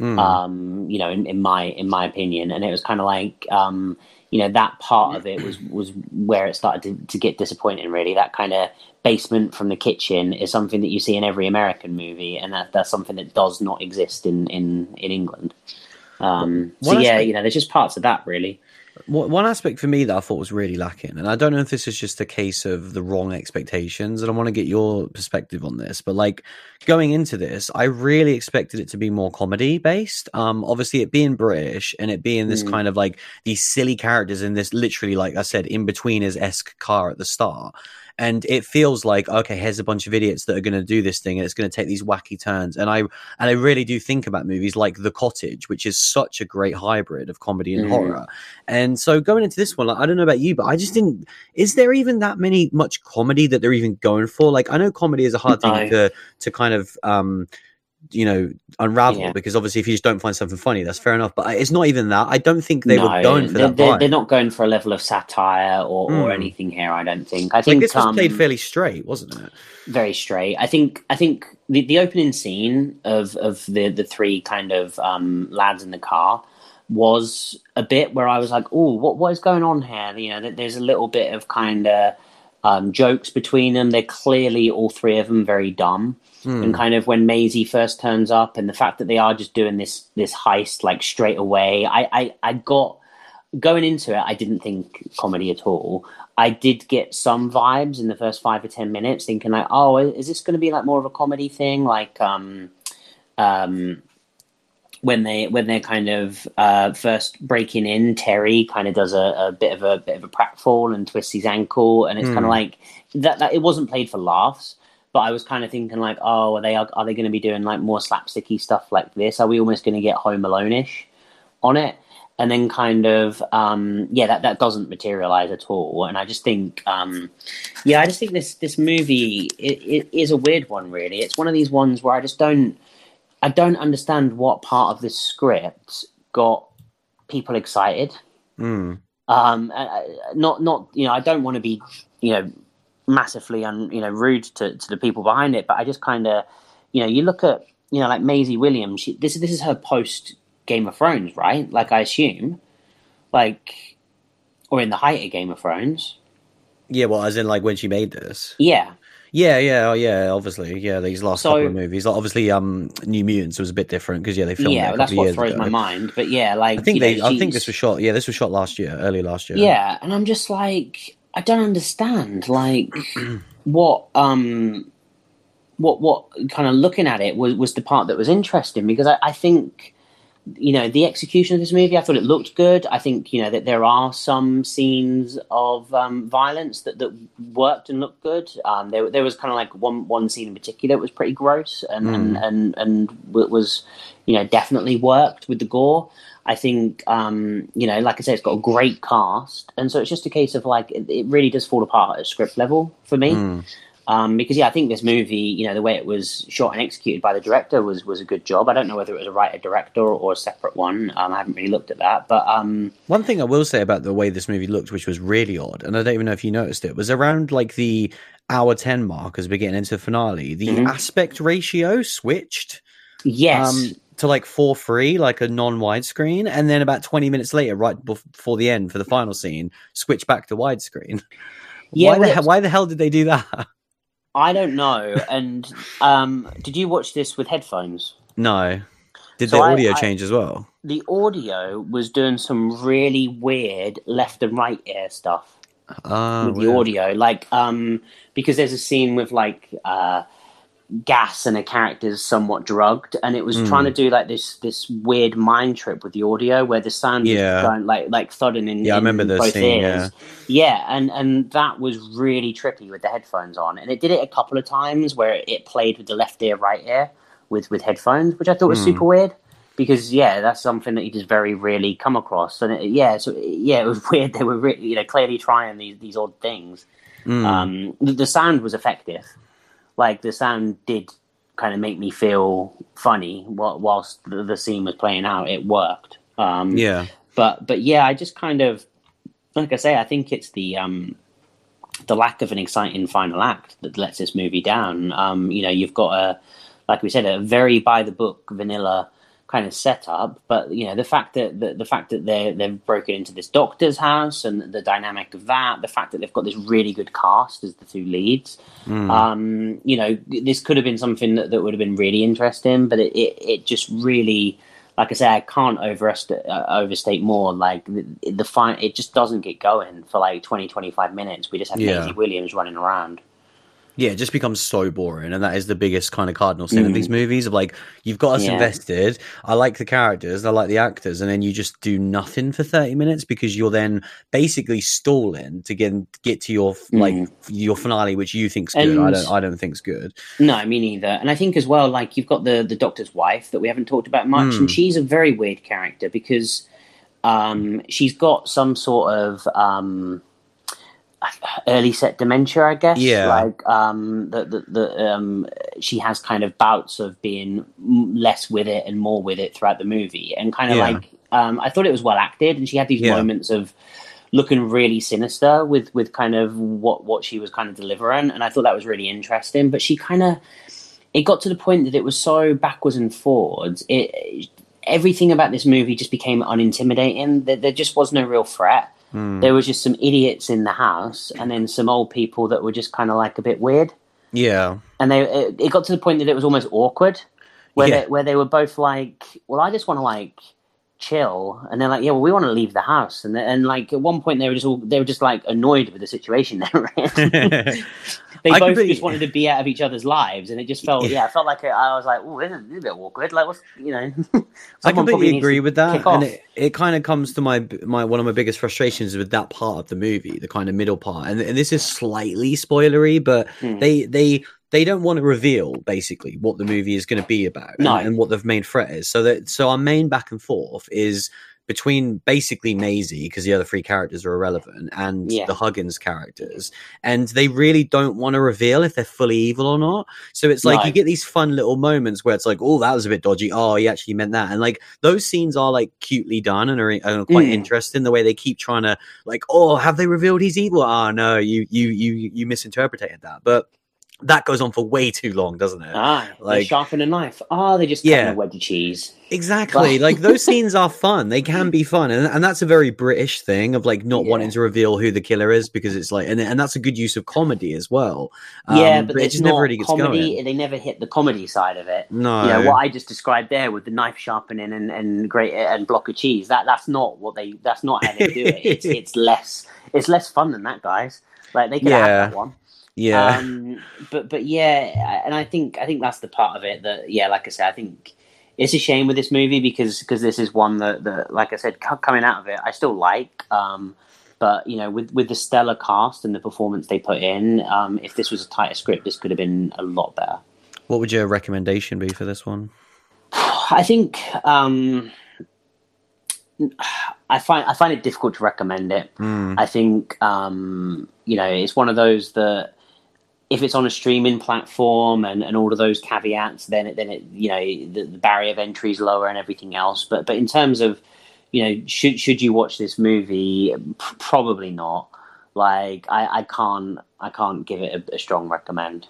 Mm. Um, you know, in, in my in my opinion, and it was kind of like um you know that part of it was was where it started to, to get disappointing really. That kind of basement from the kitchen is something that you see in every american movie and that that's something that does not exist in in in england. Um, so yeah you know there's just parts of that really one aspect for me that I thought was really lacking, and I don't know if this is just a case of the wrong expectations, and I want to get your perspective on this. But like going into this, I really expected it to be more comedy based. Um, obviously, it being British and it being this mm. kind of like these silly characters in this literally, like I said, in between his esque car at the start and it feels like okay here's a bunch of idiots that are going to do this thing and it's going to take these wacky turns. And i and i really do think about movies like the cottage which is such a great hybrid of comedy and mm. horror. And so going into this one like, i don't know about you but i just didn't is there even that many much comedy that they're even going for? Like i know comedy is a hard thing to to kind of um you know unravel yeah. because obviously if you just don't find something funny that's fair enough but it's not even that i don't think they no, were going for they're, that they're, they're, not going for a level of satire or, mm. or hmm. anything here i don't think i think this was um, played fairly straight wasn't it very straight i think i think the, the opening scene of of the the three kind of um, lads in the car was a bit where i was like oh what what is going on here you know there's a little bit of kind of um, jokes between them they're clearly all three of them very dumb Mm. And kind of when Maisie first turns up, and the fact that they are just doing this this heist like straight away, I I, I got going into it. I didn't think comedy at all. I did get some vibes in the first five or ten minutes, thinking like, oh, is this going to be like more of a comedy thing, like um um when they when they're kind of uh, first breaking in, Terry kind of does a, a, bit of a bit of a pratfall and twists his ankle, and it's mm. kind of hmm. like that, that. It wasn't played for laughs, but I was kind of thinking like, oh, are they are, are they going to be doing like more slapsticky stuff like this? Are we almost going to get Home Alone-ish on it? And then kind of um, yeah, that that doesn't materialize at all. And I just think um, yeah, I just think this this movie it, it is a weird one. Really, it's one of these ones where I just don't I don't understand what part of this script got people excited. Mm. Um, not not you know I don't want to be you know massively and you know rude to, to the people behind it. But I just kind of, you know, you look at you know like Maisie Williams. She, this this is her post Game of Thrones, right? Like I assume, like, or in the height of Game of Thrones. Yeah, well, as in like when she made this. Yeah. Yeah, yeah, oh, yeah. Obviously, yeah. These last so, couple of movies, like, obviously, um, New Mutants was a bit different because yeah, they filmed. Yeah, that's what throws ago. my mind. But yeah, like I think they, know, I think this was shot. Yeah, this was shot last year, early last year. Yeah, and I'm just like, I don't understand like what um what what kind of looking at it was was the part that was interesting because I, I think you know the execution of this movie i thought it looked good i think you know that there are some scenes of um, violence that, that worked and looked good um, there, there was kind of like one one scene in particular that was pretty gross and mm. and, and and was you know definitely worked with the gore I think, um, you know, like I said, it's got a great cast, and so it's just a case of like it, it really does fall apart at a script level for me. Mm. Um, because yeah, I think this movie, you know, the way it was shot and executed by the director was was a good job. I don't know whether it was a writer director or a separate one. Um, I haven't really looked at that, but um, one thing I will say about the way this movie looked, which was really odd, and I don't even know if you noticed it, was around like the hour ten mark as we get into the finale, the mm-hmm. aspect ratio switched. Yes. Um, to like four three, like a non widescreen, and then about twenty minutes later, right before the end for the final scene, switch back to widescreen. Yeah, why, the, why the hell did they do that? I don't know. And um, did you watch this with headphones? No. Did so the audio I, change as well? The audio was doing some really weird left and right ear stuff uh, with weird. the audio, like um, because there's a scene with like. Uh, Gaz and a character's somewhat drugged and it was mm. trying to do like this this weird mind trip with the audio where the sound yeah. going like like thudding in, yeah, in I remember the both scene, ears. Yeah. yeah, and and that was really trippy with the headphones on. And it did it a couple of times where it played with the left ear, right ear with with headphones, which I thought was mm. super weird because yeah, that's something that you just very rarely come across. And it, yeah, so yeah, it was weird. They were really, you know clearly trying these these odd things. Mm. Um, the, the sound was effective like the sound did kind of make me feel funny whilst the, the scene was playing out. It worked. Um, yeah. But but yeah, I just kind of like I say, I think it's the um, the lack of an exciting final act that lets this movie down. Um, you know, you've got a like we said, a very by the book vanilla kind of setup. But you know, the fact that the, the fact that they they've broken into this doctor's house and the dynamic of that, the fact that they've got this really good cast as the two leads. Mm. Um, you know, this could have been something that, that would have been really interesting, but it, it, it just really like I say, I can't overstate, uh, overstate more. Like the, the fine, it just doesn't get going for like 20, 25 minutes. We just have Yeah. Maisie Williams running around. Yeah, it just becomes so boring, and that is the biggest kind of cardinal sin of these movies. Of like, you've got us Mm. Yeah. invested. I like the characters, I like the actors, and then you just do nothing for thirty minutes because you're then basically stalling to get get to your like your finale, which you think's good. I Mm. Don't. I don't think's good. No, me neither. And I think as well, like you've got the the doctor's wife that we haven't talked about much, Hmm. and she's a very weird character because um, she's got some sort of um, early set dementia, I guess. Yeah. like um, the the, the um, she has kind of bouts of being less with it and more with it throughout the movie, and kind of Yeah. like um, I thought it was well acted, and she had these Yeah. moments of looking really sinister with with kind of what what she was kind of delivering and i thought that was really interesting but she kind of it got to the point that it was so backwards and forwards it everything about this movie just became unintimidating there, there just was no real threat Hmm. there was just some idiots in the house and then some old people that were just kind of like a bit weird. Yeah, and they it, it got to the point that it was almost awkward where Yeah. they, where they were both like well i just want to like chill. And they're like yeah well we want to leave the house. And and like at one point they were just all they were just like annoyed with the situation they were in they I both completely- just wanted to be out of each other's lives and it just felt yeah it felt like i was like oh this is a bit awkward like what's you know I completely agree with that, and it, it kind of comes to my my one of my biggest frustrations with that part of the movie, the kind of middle part, and, and this is slightly spoilery, but Hmm. they they they don't want to reveal basically what the movie is going to be about No. and, and what the main threat is. So that so our main back and forth is between basically Maisie because the other three characters are irrelevant and Yeah. the Huggins characters, and they really don't want to reveal if they're fully evil or not. So it's like No. you get these fun little moments where it's like, oh, that was a bit dodgy. Oh, he actually meant that, and like those scenes are like cutely done and are, are quite Mm. interesting. The way they keep trying to like, oh, have they revealed he's evil? Oh no, you you you you misinterpreted that, but. That goes on for way too long, doesn't it? ah like- sharpen a knife ah they just Yeah. yeah. a wedge of cheese Exactly. Like those scenes are fun. They can be fun. And, and that's a very British thing of like not Yeah. wanting to reveal who the killer is because it's like, and, and that's a good use of comedy as well. yeah Um, but, it just not never really gets comedy going. they never hit the comedy side of it No. you know what I just described there with the knife sharpening and, and great and block of cheese. That that's not what they. That's not how they do it. It's, it's less. It's less fun than that, guys. Like they could Yeah. have that one. Yeah. Um, but but yeah, and I think I think that's the part of it that yeah, like I said, I think it's a shame with this movie because because this is one that, that like I said, co- coming out of it, I still like. Um, but you know, with with the stellar cast and the performance they put in, um, if this was a tighter script, this could have been a lot better. what would your recommendation be for this one? I think um, I find I find it difficult to recommend it. Mm. I think um, you know it's one of those that if it's on a streaming platform and, and all of those caveats, then it, then it you know the, the barrier of entry is lower and everything else. But but in terms of you know should should you watch this movie? P- probably not. Like I, I can't I can't give it a, a strong recommend.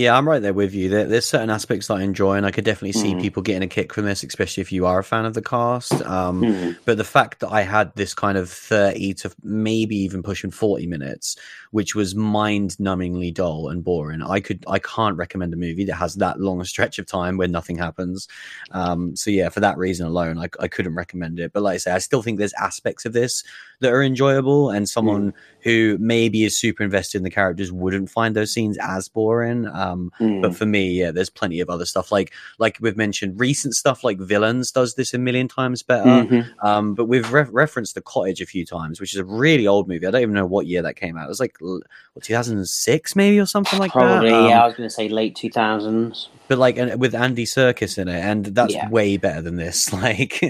Yeah, I'm right there with you. There, there's certain aspects that I enjoy, and I could definitely see Mm. people getting a kick from this, especially if you are a fan of the cast. Um, Mm. But the fact that I had this kind of 30 to maybe even pushing 40 minutes, which was mind numbingly dull and boring, I could I can't recommend a movie that has that long a stretch of time where nothing happens. Um, so yeah, for that reason alone, I, I couldn't recommend it. But like I say, I still think there's aspects of this that are enjoyable, and someone who maybe is super invested in the characters wouldn't find those scenes as boring. Um, Mm. but for me, yeah, there's plenty of other stuff like like we've mentioned recent stuff like Villains does this a million times better. Mhm. Um, but we've re- referenced The Cottage a few times, which is a really old movie. I don't even know what year that came out. It was like what 2006 maybe or something like Probably, that. Um, yeah. I was going to say late two thousands. But like with Andy Serkis in it, and that's Yeah. way better than this. Like,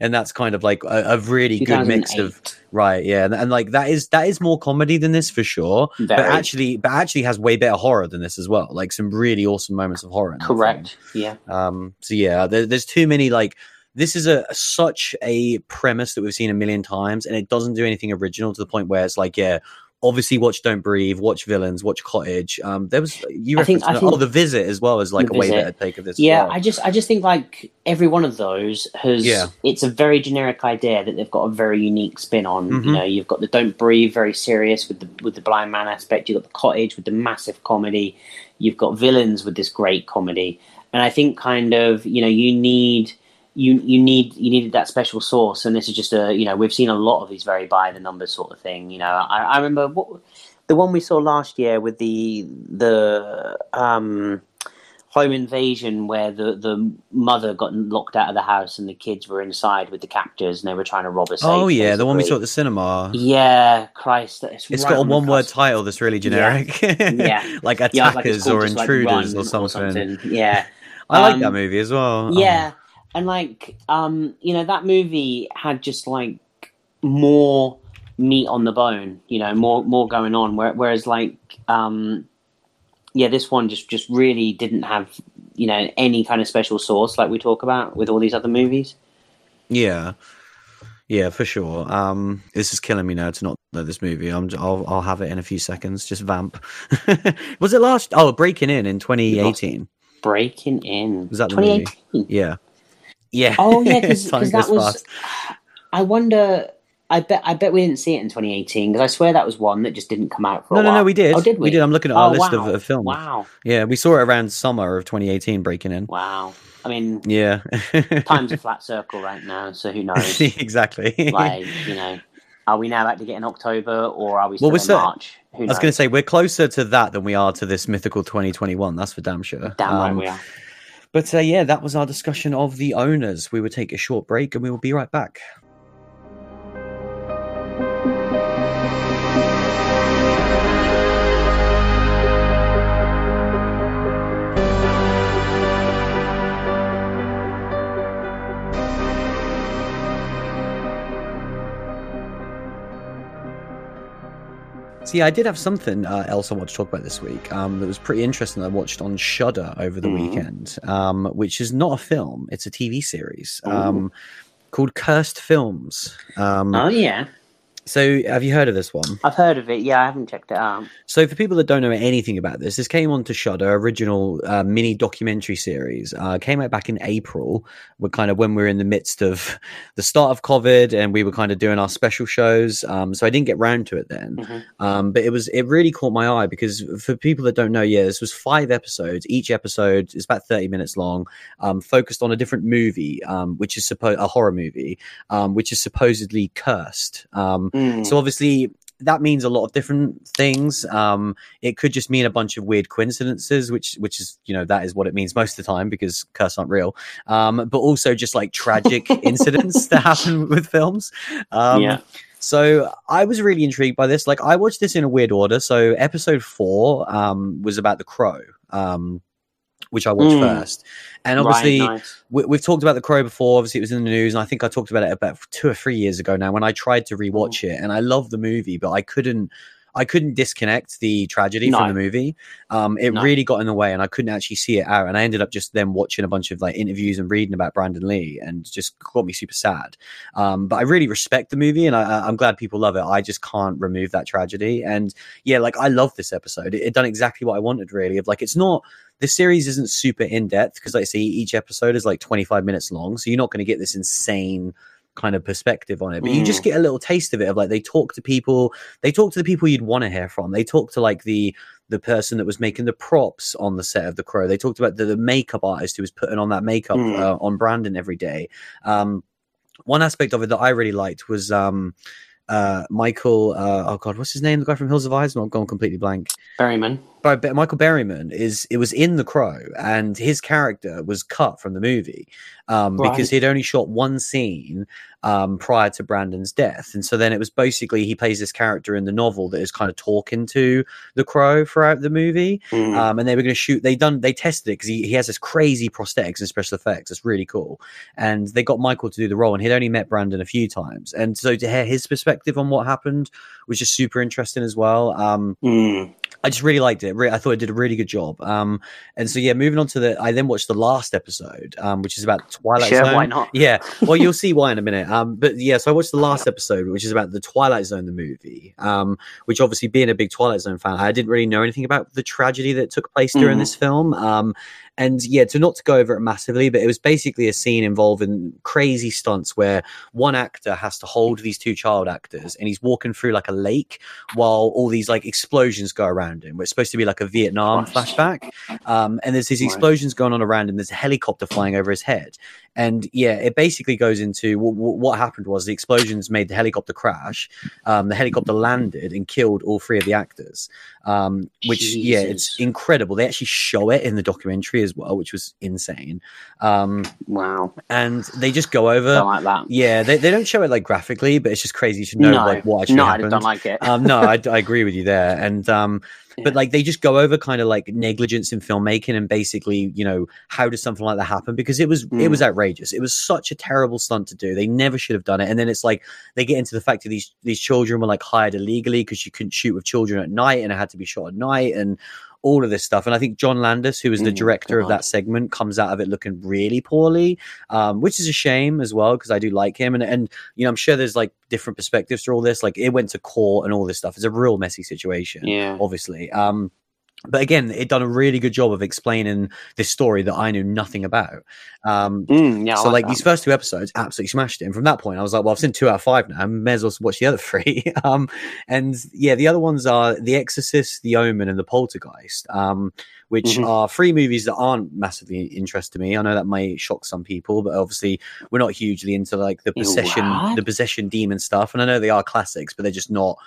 and that's kind of like a, a really good mix of right, yeah, and, and like that is that is more comedy than this for sure. But actually, but actually has way better horror than this as well. Like some really awesome moments of horror. in that film. correct. Yeah. Um, so yeah, there, there's too many like this is a such a premise that we've seen a million times, and it doesn't do anything original to the point where it's like, yeah, obviously watch Don't Breathe, watch Villains, watch Cottage. Um, there was you I think- I oh the Visit as well as like a way Visit. better take of this. Yeah, well. I just I just think like every one of those has Yeah. it's a very generic idea that they've got a very unique spin on. Mhm. You know, you've got the Don't Breathe very serious with the with the blind man aspect, you've got the cottage with the massive comedy, you've got villains with this great comedy. And I think kind of, you know, you need you you need you needed that special sauce, and this is just a you know we've seen a lot of these very by the numbers sort of thing. You know, I, I remember what the one we saw last year with the the um, home invasion where the the mother got locked out of the house and the kids were inside with the captors and they were trying to rob safe. Oh yeah, the one we saw at the cinema. Yeah, Christ, it's, It's right got a on one word title that's really generic. Yeah. like Yeah, attackers like or just, like, intruders Run or something. Yeah. I like Um, that movie as well. Yeah, and like um, you know, that movie had just like more meat on the bone. You know, more more going on. Where, whereas like um, yeah, this one just just really didn't have you know any kind of special sauce like we talk about with all these other movies. Yeah. Yeah, for sure. Um, this is killing me now to not know this movie. I'm, I'll, I'll have it in a few seconds. Just vamp. was it last? Oh, Breaking In in 2018. Breaking in Was that the movie? 2018. Yeah. Yeah. Oh yeah, because that was. fast. I wonder. I bet. I bet we didn't see it in 2018 because I swear that was one that just didn't come out for No, a no, no, we did. Oh, did we? We did. I'm looking at our Oh, list wow. of, of films. Wow, Yeah, we saw it around summer of 2018, Breaking In. wow. I mean, Yeah. time's a flat circle right now, so who knows? exactly. like, you know, are we now about to get in October or are we Well, still we're in March? Who I was going to say we're closer to that than we are to this mythical 2021. That's for damn sure. Damn right Um, we are. But uh, yeah, that was our discussion of the owners. We will take a short break and we will be right back. See, I did have something uh, else I want to talk about this week um, that was pretty interesting. that I watched on Shudder over the Mhm. weekend, um, which is not a film; it's a TV series um, called Cursed Films. Um, Oh yeah, so, have you heard of this one? I've heard of it. Yeah, I haven't checked it out. So, for people that don't know anything about this, this came on to Shudder, original uh, mini documentary series. Uh, came out back in April. We're kind of when we were in the midst of the start of COVID, and we were kind of doing our special shows. Um, so I didn't get round to it then. Mhm. Um, but it was it really caught my eye because for people that don't know, yeah, this was five episodes. Each episode is about thirty minutes long, um, focused on a different movie, um, which is supposed a horror movie, um, which is supposedly cursed. Um, Mm. so obviously that means a lot of different things. Um, it could just mean a bunch of weird coincidences, which which is you know that is what it means most of the time because curse aren't real. Um, but also just like tragic incidents that happen with films. Um, yeah. so I was really intrigued by this. Like I watched this in a weird order. So episode four um, was about the crow. Um, which I watched Mm. first, and obviously right, nice. we, we've talked about the crow before obviously it was in the news and i think i talked about it about two or three years ago now when i tried to rewatch it and i love the movie but i couldn't i couldn't disconnect the tragedy No. from the movie um it No. really got in the way and i couldn't actually see it out and i ended up just then watching a bunch of like interviews and reading about brandon lee and just got me super sad um but i really respect the movie and I, i'm glad people love it i just can't remove that tragedy and yeah like i love this episode it, it done exactly what i wanted really of like it's not the series isn't super in depth because like I say each episode is like 25 minutes long so you're not going to get this insane kind of perspective on it but you just Mm. get a little taste of it of like they talk to people they talk to the people you'd want to hear from they talk to like the the person that was making the props on the set of the crow they talked about the, the makeup artist who was putting on that makeup Mm. uh, on brandon every day um one aspect of it that i really liked was um uh michael uh oh god what's his name the guy from hills have eyes i've gone completely blank Berryman. By Michael Berryman is it was in The Crow, and his character was cut from the movie um, because he'd only shot one scene um, prior to Brandon's death, and so then it was basically he plays this character in the novel that is kind of talking to The Crow throughout the movie, Mm. um, and they were going to shoot. They done they tested it because he, he has this crazy prosthetics and special effects. It's really cool, and they got Michael to do the role, and he'd only met Brandon a few times, and so to hear his perspective on what happened was just super interesting as well. Um, Mm. I just really liked it. I thought it did a really good job. Um, and so yeah, moving on to the, I then watched the last episode, um, which is about Twilight Sure, Zone. why not? Yeah, well, you'll see why in a minute. Um, but yeah, so I watched the last episode, which is about the Twilight Zone, the movie. Um, which obviously being a big Twilight Zone fan, I didn't really know anything about the tragedy that took place during Mhm. this film. Um, and yeah, to not to go over it massively, but it was basically a scene involving crazy stunts where one actor has to hold these two child actors, and he's walking through like a lake while all these like explosions go around him. It's supposed to be like a Vietnam flashback, um, and there's these explosions going on around him. There's a helicopter flying over his head, and yeah, it basically goes into what, what happened was the explosions made the helicopter crash. Um, the helicopter landed and killed all three of the actors. Um, which yeah, it's incredible. They actually show it in the documentary as well, which was insane. Um, Wow. and they just go over. Don't like that. yeah, they, they don't show it like graphically, but it's just crazy to know no, like what actually no, I don't like it. um, no, I, I agree with you there, and but like they just go over kind of like negligence in filmmaking and basically, you know, how does something like that happen? Because it was it Mm. was outrageous. It was such a terrible stunt to do. They never should have done it. And then it's like they get into the fact that these these children were like hired illegally because you couldn't shoot with children at night and it had to be shot at night and all of this stuff. And I think John Landis, who was the Mm, director of that segment, comes out of it looking really poorly, um, which is a shame as well because I do like him. And and you know, I'm sure there's like different perspectives to all this. Like it went to court and all this stuff. It's a real messy situation yeah. obviously. Um, but again, it done a really good job of explaining this story that I knew nothing about. Um, Mm, yeah. I so like that. these first two episodes absolutely smashed it. And from that point, I was like, well, I've seen two out of five now. I may as well watch the other three. um, and yeah, the other ones are The Exorcist, The Omen, and The Poltergeist, um, which Mhm. are three movies that aren't massively interesting to me. I know that may shock some people, but obviously we're not hugely into like the possession, what? the possession demon stuff. And I know they are classics, but they're just not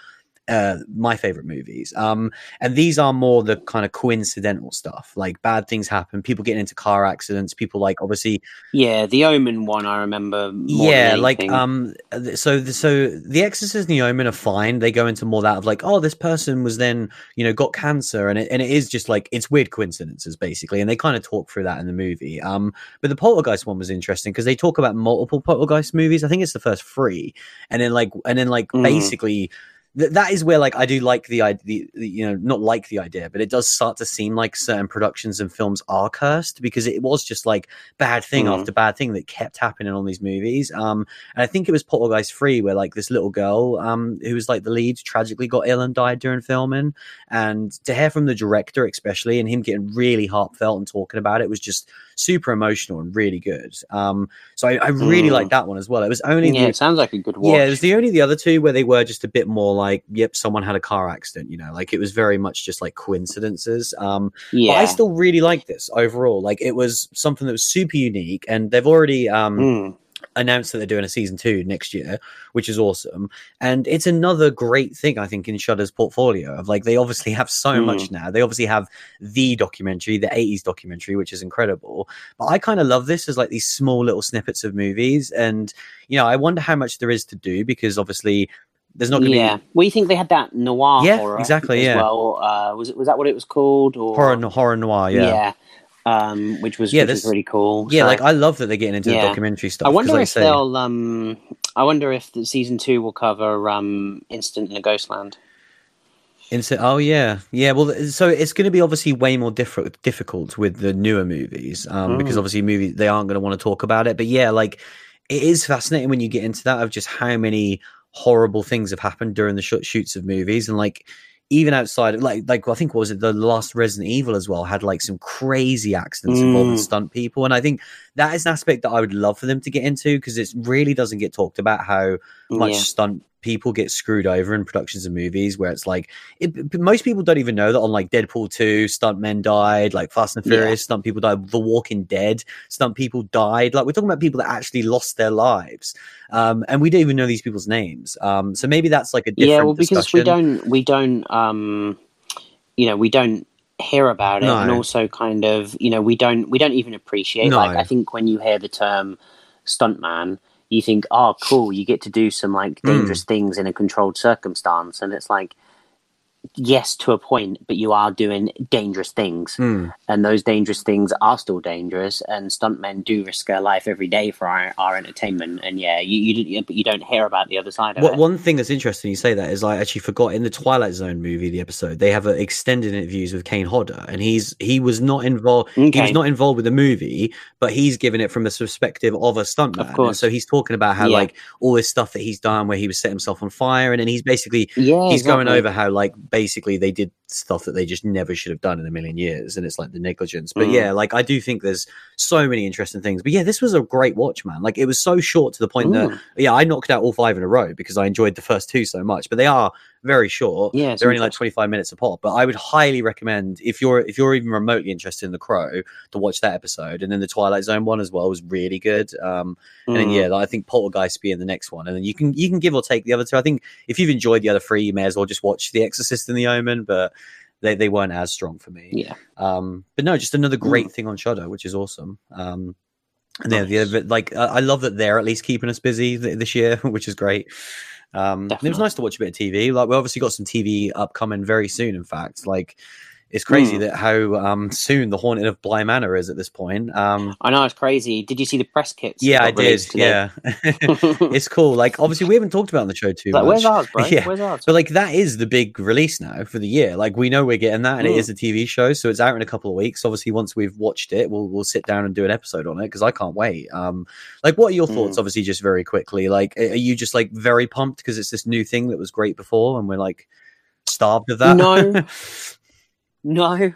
uh, my favorite movies. Um, and these are more the kind of coincidental stuff, like bad things happen, people getting into car accidents, people like obviously yeah, the Omen one I remember. More yeah like um so the, so the exorcist and the omen are fine they go into more that of like oh this person was then you know got cancer and it, and it is just like it's weird coincidences basically and they kind of talk through that in the movie um but the poltergeist one was interesting because they talk about multiple poltergeist movies i think it's the first three and then like and then like Mm. basically th- that is where like I do like the idea, you know, not like the idea, but it does start to seem like certain productions and films are cursed because it was just like bad thing Mm. after bad thing that kept happening on these movies. Um, and I think it was Poltergeist Free where like this little girl, um, who was like the lead, tragically got ill and died during filming. And to hear from the director, especially, and him getting really heartfelt and talking about it was just super emotional and really good. Um, so I, I really Mm. like that one as well. It was only yeah, the it sounds like a good watch. yeah, it was the only the other two where they were just a bit more like, yep, someone had a car accident, you know, like it was very much just like coincidences. Um, yeah. but I still really like this overall. Like it was something that was super unique, and they've already um Mm. announced that they're doing a season two next year, which is awesome. And it's another great thing, I think, in Shudder's portfolio of like they obviously have so Mm. much now. They obviously have the documentary, the 80s documentary, which is incredible. But I kind of love this as like these small little snippets of movies. And, you know, I wonder how much there is to do because obviously there's not going to yeah. be Well, you think they had that noir Yeah, horror exactly, as yeah. well? Uh, was it was that what it was called? Or horror, horror Noire. Yeah. yeah. Um, which was Yeah, which was this- really cool. Yeah, So like I love that they're getting into Yeah. the documentary stuff. I wonder if say- they'll. Um, I wonder if the season two will cover um, Incident in a Ghostland. Into oh yeah yeah well so it's going to be obviously way more diff- difficult with the newer movies um, because Mm. obviously movies they aren't going to want to talk about it but yeah like it is fascinating when you get into that of just how many horrible things have happened during the sh- shoots of movies. And like even outside of like like I think what was it? The last Resident Evil as well had like some crazy accidents involving Mm. stunt people. And I think that is an aspect that I would love for them to get into because it really doesn't get talked about how much Yeah. stunt people get screwed over in productions of movies where it's like it, most people don't even know that on like Deadpool 2 stuntmen died like Fast and Yeah. Furious stunt people died The Walking Dead stunt people died like we're talking about people that actually lost their lives um and we don't even know these people's names um so maybe that's like a different Yeah, well, because we don't, we don't, um, you know, we don't hear about it, and also kind of, you know, we don't, we don't even appreciate. Like, I think when you hear the term stuntman, you think, oh, cool, you get to do some like Hmm. dangerous things in a controlled circumstance, and it's like, yes, to a point, but you are doing dangerous things, Mm. and those dangerous things are still dangerous, and stuntmen do risk their life every day for our, our entertainment, and yeah, you, you, but you don't hear about the other side of What, it. one thing that's interesting you say that is I actually forgot in the Twilight Zone movie, the episode they have uh, extended interviews with Kane Hodder, and he's he was not involved. He was not involved with the movie, but he's given it from the perspective of a stuntman. Of course. so he's talking about how Yeah. like all this stuff that he's done, where he was set himself on fire, and then he's basically Yeah, he's going over how like basically they did stuff that they just never should have done in a million years, and it's like the negligence. But Mm. yeah, like I do think there's so many interesting things. But yeah, this was a great watch, man. Like it was so short to the point that Mm. yeah, I knocked out all five in a row because I enjoyed the first two so much. But they are very short. Yeah, they're only like 25 minutes apart. But I would highly recommend if you're if you're even remotely interested in the Crow to watch that episode. And then the Twilight Zone one as well was really good. Um, and then Mm. yeah, I think Poltergeist be in the next one, and then you can you can give or take the other two. I think if you've enjoyed the other three, you may as well just watch The Exorcist and The Omen, but they, they weren't as strong for me. Yeah. Um, but no, just another great thing on Shudder, which is awesome. Um, and yeah, the Nice. other, like I I love that they're at least keeping us busy th- this year, which is great. Um, it was nice to watch a bit of TV. Like we obviously got some TV upcoming very soon. In fact, like it's crazy Mm. that how um, soon the haunting of Bly Manor is at this point. Um, I know it's crazy. Did you see the press kits? yeah, I did. Yeah, it's cool. Like obviously we haven't talked about it on the show too like, much. where's ours, bro? Yeah. Where's ours? But like that is the big release now for the year. Like we know we're getting that, and it Mm. is a TV show, so it's out in a couple of weeks. Obviously, once we've watched it, we'll we'll sit down and do an episode on it because I can't wait. Um, like what are your thoughts? Mm. Obviously, just very quickly. Like, are are you just like very pumped because it's this new thing that was great before, and we're like starved of that? No. No,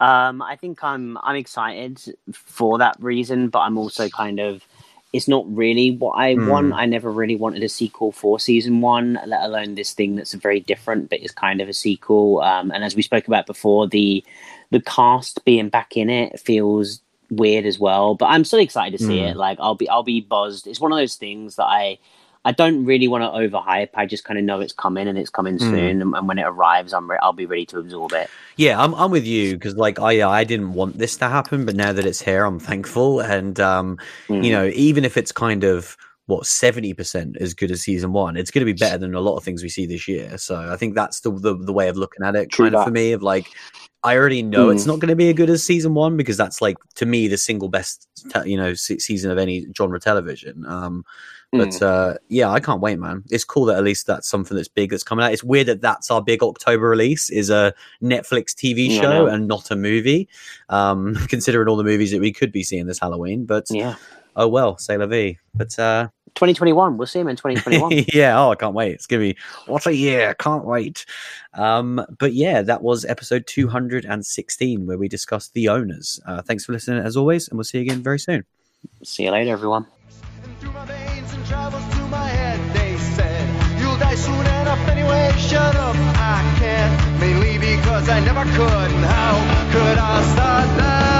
um, I think I'm I'm excited for that reason, but I'm also kind of it's not really what I Hmm. want. I never really wanted a sequel for season one, let alone this thing that's very different, but is kind of a sequel. Um, and as we spoke about before, the the cast being back in it feels weird as well. But I'm still excited to see Hmm. it. Like I'll be I'll be buzzed. It's one of those things that I. I don't really want to overhype. I just kind of know it's coming and it's coming Hmm. soon. And, and when it arrives, I'm re- I'll be ready to absorb it. Yeah, I'm I'm with you because like I I didn't want this to happen, but now that it's here, I'm thankful. And um, Mm. you know, even if it's kind of what seventy percent as good as season one, it's going to be better than a lot of things we see this year. So I think that's the the, the way of looking at it, True kind of for me. Of like, I already know Mm. it's not going to be as good as season one because that's like to me the single best te- you know se- season of any genre television. Um, but Mm. uh, yeah, I can't wait, man. It's cool that at least that's something that's big that's coming out. It's weird that that's our big October release is a Netflix TV I show and not a movie. Um, considering all the movies that we could be seeing this Halloween, but yeah, oh well, say la vie. But uh, 2021. We'll see him in 2021. yeah, oh, I can't wait. It's gonna be what a year. Can't wait. Um, but yeah, that was episode 216 where we discussed the owners. Uh, thanks for listening as always, and we'll see you again very soon. see you later, everyone. through my veins and travels to my head. They said, You'll die soon enough anyway. Shut up, I can't. Mainly because I never could. And how could I start that?